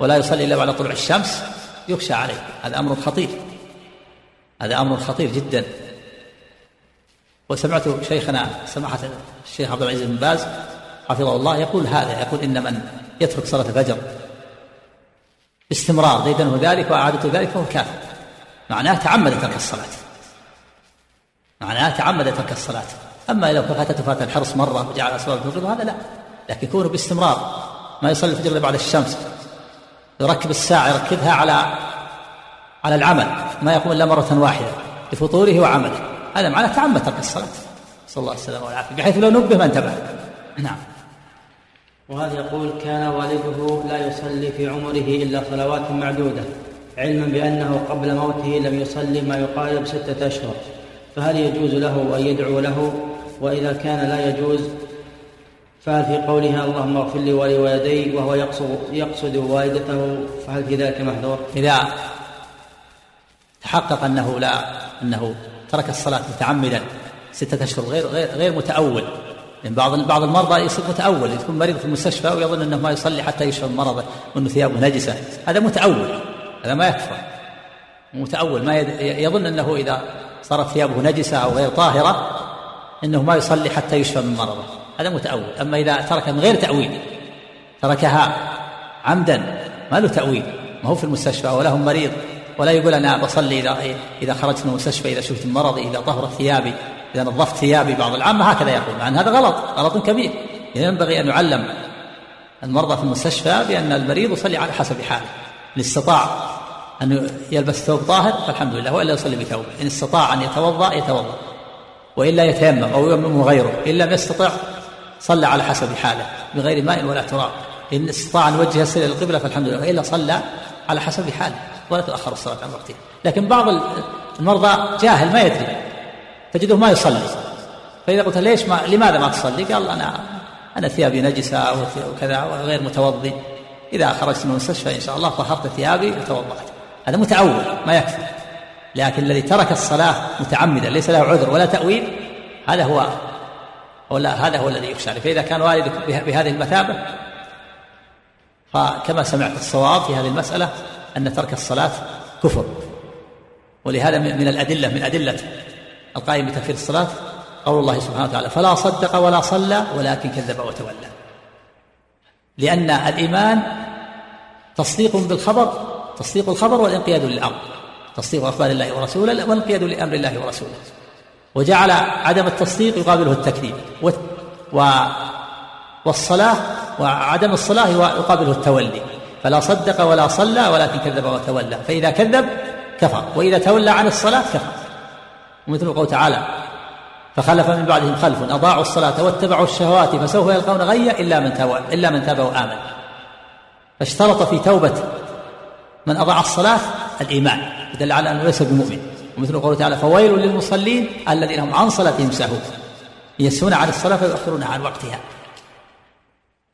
ولا يصلي إلا بعد طلوع الشمس يخشى عليه. هذا أمر خطير. هذا أمر خطير جدا. وسمعت شيخنا سماحة الشيخ عبد العزيز بن باز حفظه الله يقول هذا يقول إن من يترك صلاة الفجر باستمرار ديدنه ذلك وأعادته ذلك فهو كافر. معناه تعمد ترك الصلاة. معناه تعمد ترك الصلاة. أما لو فاتته فات الحرص مرة وجعل أسباب الفجر هذا لا. لكن يكون باستمرار. ما يصلي الفجر بعد الشمس. يركب الساعة يركبها على على العمل. ما يقوم إلا مرة واحدة لفطوره وعمله. هذا معناه تعمد ترك الصلاة. صلى الله عليه وسلم والعافية. بحيث لو نبه ما انتبه. نعم. وهذا يقول كان والده لا يصلي في عمره إلا صلوات معدودة علما بأنه قبل موته لم يصلي ما يقارب ستة أشهر. فهل يجوز له أن يدعو له؟ وإذا كان لا يجوز فهل في قولها اللهم اغفر لي ولوالدي وهو يقصد يقصد والدته؟ فهل في ذلك محذور؟ إذا تحقق أنه لا أنه ترك الصلاة متعمدا ستة أشهر غير غير غير متأول يعني بعض بعض المرضى يصير متأول يكون مريض في المستشفى ويظن أنه ما يصلي حتى يشفى من مرضه وأنه ثيابه نجسة. هذا متأول هذا ما يكفر. متأول ما يظن أنه إذا صارت ثيابه نجسة أو غير طاهرة أنه ما يصلي حتى يشفى من مرضه. هذا متأول. أما إذا ترك من غير تأويل تركها عمدا ما له تأويل. ما هو في المستشفى ولا هو مريض ولا يقول أنا بصلي إذا إذا خرجت من المستشفى إذا شفت مرضي إذا طهرت ثيابي. إذا نظفت ثيابي بعض العامة هكذا يقول مع أن هذا غلط غلط كبير. ينبغي أن يعلم المرضى في المستشفى بأن المريض يصلي على حسب حاله. إن استطاع أن يلبس ثوب طاهر فالحمد لله وإلا يصلي بثوبه. إن استطاع أن يتوضأ يتوضأ. وإلا يتيمم أو يمم غيره. إن لم يستطع صلى على حسب حاله بغير ماء ولا تراب. إن استطاع أن يوجه السير إلى القبلة فالحمد لله وإلا صلى على حسب حاله ولا تؤخر الصلاة عن وقتها لكن بعض المرضى جاهل ما يدري. تجده ما يصلي. فإذا قلت ليش ما لماذا ما تصلي؟ قال أنا أنا ثيابي نجسة وكذا وغير متوضي. إذا خرجت من المستشفى إن شاء الله طهرت ثيابي وتوضأت. هذا متعود ما يكفي. لكن الذي ترك الصلاة متعمدا ليس له عذر ولا تأويل هذا هو ولا هذا هو الذي يخشى فإذا كان والدك بهذه المثابة فكما سمعت الصواب في هذه المسألة أن ترك الصلاة كفر. ولهذا من الأدلة من أدلة القائم بتكفير الصلاة قول الله سبحانه وتعالى فلا صدق ولا صلى ولكن كذب وتولى. لأن الإيمان تصديق بالخبر تصديق الخبر والانقياد للأمر تصديق أخبار الله ورسوله والانقياد لأمر الله ورسوله. وجعل عدم التصديق يقابله التكذيب و والصلاة وعدم الصلاة يقابله التولي. فلا صدق ولا صلى ولكن كذب وتولى. فإذا كذب كفر وإذا تولى عن الصلاة كفر. ومثل قول تعالى فخلف من بعدهم خلف أضاعوا الصلاة واتبعوا الشهوات فسوف يلقون غيا إلا من تاب إلا من تاب وآمن. فاشترط في توبة من أضاع الصلاة الإيمان دل على أنه ليس بمؤمن. ومثل قوله تعالى فويل للمصلين الذين هم عن صلاتهم ساهون. يسهون عن الصلاة فيؤخرونها عن وقتها.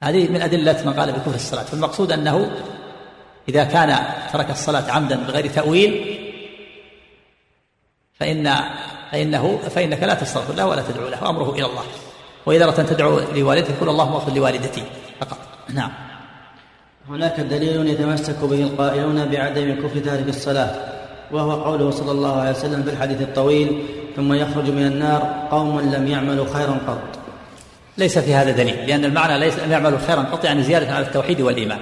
هذه من أدلة من قال بكفر الصلاة. فالمقصود أنه إذا كان ترك الصلاة عمدا بغير تأويل فإن فإنه فإنك لا تستغفر له ولا تدعو له أمره إلى الله. وإذا أردت أن تدعو لوالدتك قل اللهم اغفر لوالدتي فقط. نعم. هناك دليل يتمسك به القائلون بعدم كفر تارك الصلاة وهو قوله صلى الله عليه وسلم في الحديث الطويل ثم يخرج من النار قوم لم يعملوا خيرا قط. ليس في هذا دليل لأن المعنى ليس لم يعملوا خيرا قط يعني زيادة على التوحيد والإيمان.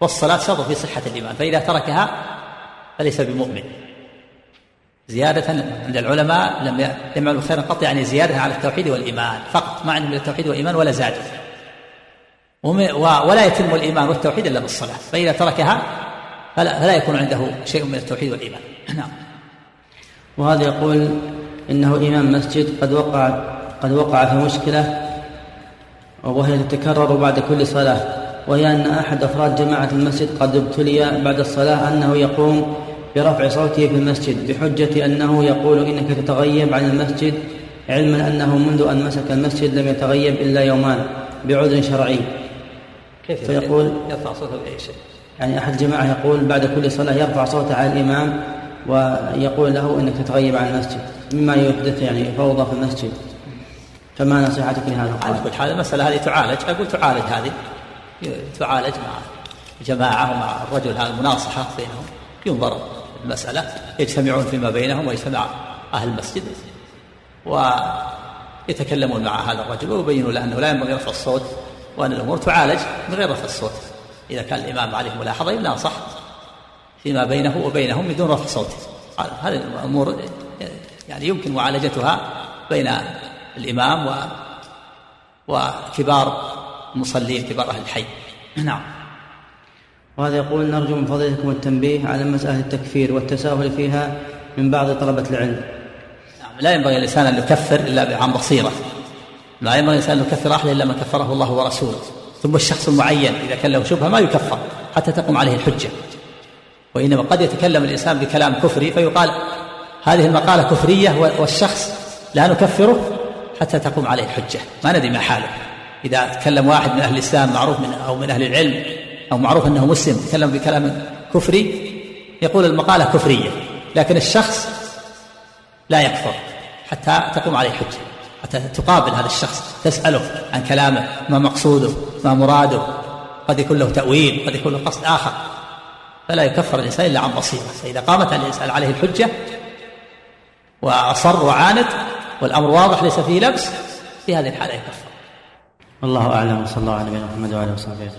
والصلاة شرط في صحة الإيمان فإذا تركها فليس بمؤمن. زيادة عند العلماء لم يعملوا خيرا قط يعني زيادة على التوحيد والإيمان فقط ما عندهم التوحيد والإيمان ولا زاد ولا يتم الإيمان والتوحيد إلا بالصلاة فإذا تركها فلا, فلا يكون عنده شيء من التوحيد والإيمان. [CLEARS THROAT] نعم. وهذا يقول إنه إمام مسجد قد وقع قد وقع في مشكلة وهي تتكرر بعد كل صلاة وهي أن أحد أفراد جماعة المسجد قد ابتلي بعد الصلاة أنه يقوم برفع صوته في المسجد بحجة أنه يقول إنك تتغيب عن المسجد علما أنه منذ أن مسك المسجد لم يتغيب إلا يومان بعذر شرعي. كيف فيقول يرفع صوته بأي شيء؟ يعني أحد الجماعة يقول بعد كل صلاة يرفع صوته على الإمام ويقول له إنك تتغيب عن المسجد مما يحدث يعني فوضى في المسجد. فما نصيحتك لهذا على كل حال المسألة هذه تعالج أقول تعالج هذه تعالج مع جماعة ومع الرجل هذا المناصحة بينهم ينظر. المسألة يجتمعون فيما بينهم ويجتمع أهل المسجد ويتكلمون مع هذا الرجل ويبينوا له أنه لا ينبغي رفع الصوت وأن الأمور تعالج من غير رفع الصوت. إذا كان الإمام عليه ملاحظة يناصح فيما بينه وبينهم بدون رفع صوته هذه الأمور يعني يمكن معالجتها بين الإمام و وكبار المصلين كبار أهل الحي. نعم. وهذا يقول نرجو من فضيلتكم التنبيه على مسألة التكفير والتساهل فيها من بعض طلبة العلم. نعم لا ينبغي الإنسان أن يكفر إلا عن بصيرة. لا ينبغي الإنسان أن يكفر أحد إلا من كفره الله ورسوله. ثم الشخص المعين إذا كان له شبهة ما يكفر حتى تقوم عليه الحجة. وإنما قد يتكلم الإنسان بكلام كفري فيقال هذه المقالة كفرية والشخص لا نكفره حتى تقوم عليه الحجة. ما ندري ما حاله. إذا تكلم واحد من أهل الإسلام معروف من أو من أهل العلم أو معروف أنه مسلم تكلم بكلام كفري يقول المقالة كفرية لكن الشخص لا يكفر حتى تقوم عليه حجة حتى تقابل هذا الشخص تسأله عن كلامه ما مقصوده ما مراده قد يكون له تأويل قد يكون له قصد آخر. فلا يكفر الإنسان إلا عن بصيرة فإذا قامت عليه الحجة وأصر وعاند والأمر واضح ليس فيه لبس في هذه الحالة يكفر. والله أعلم وصلى الله على نبينا محمد وعلى آله وصحبه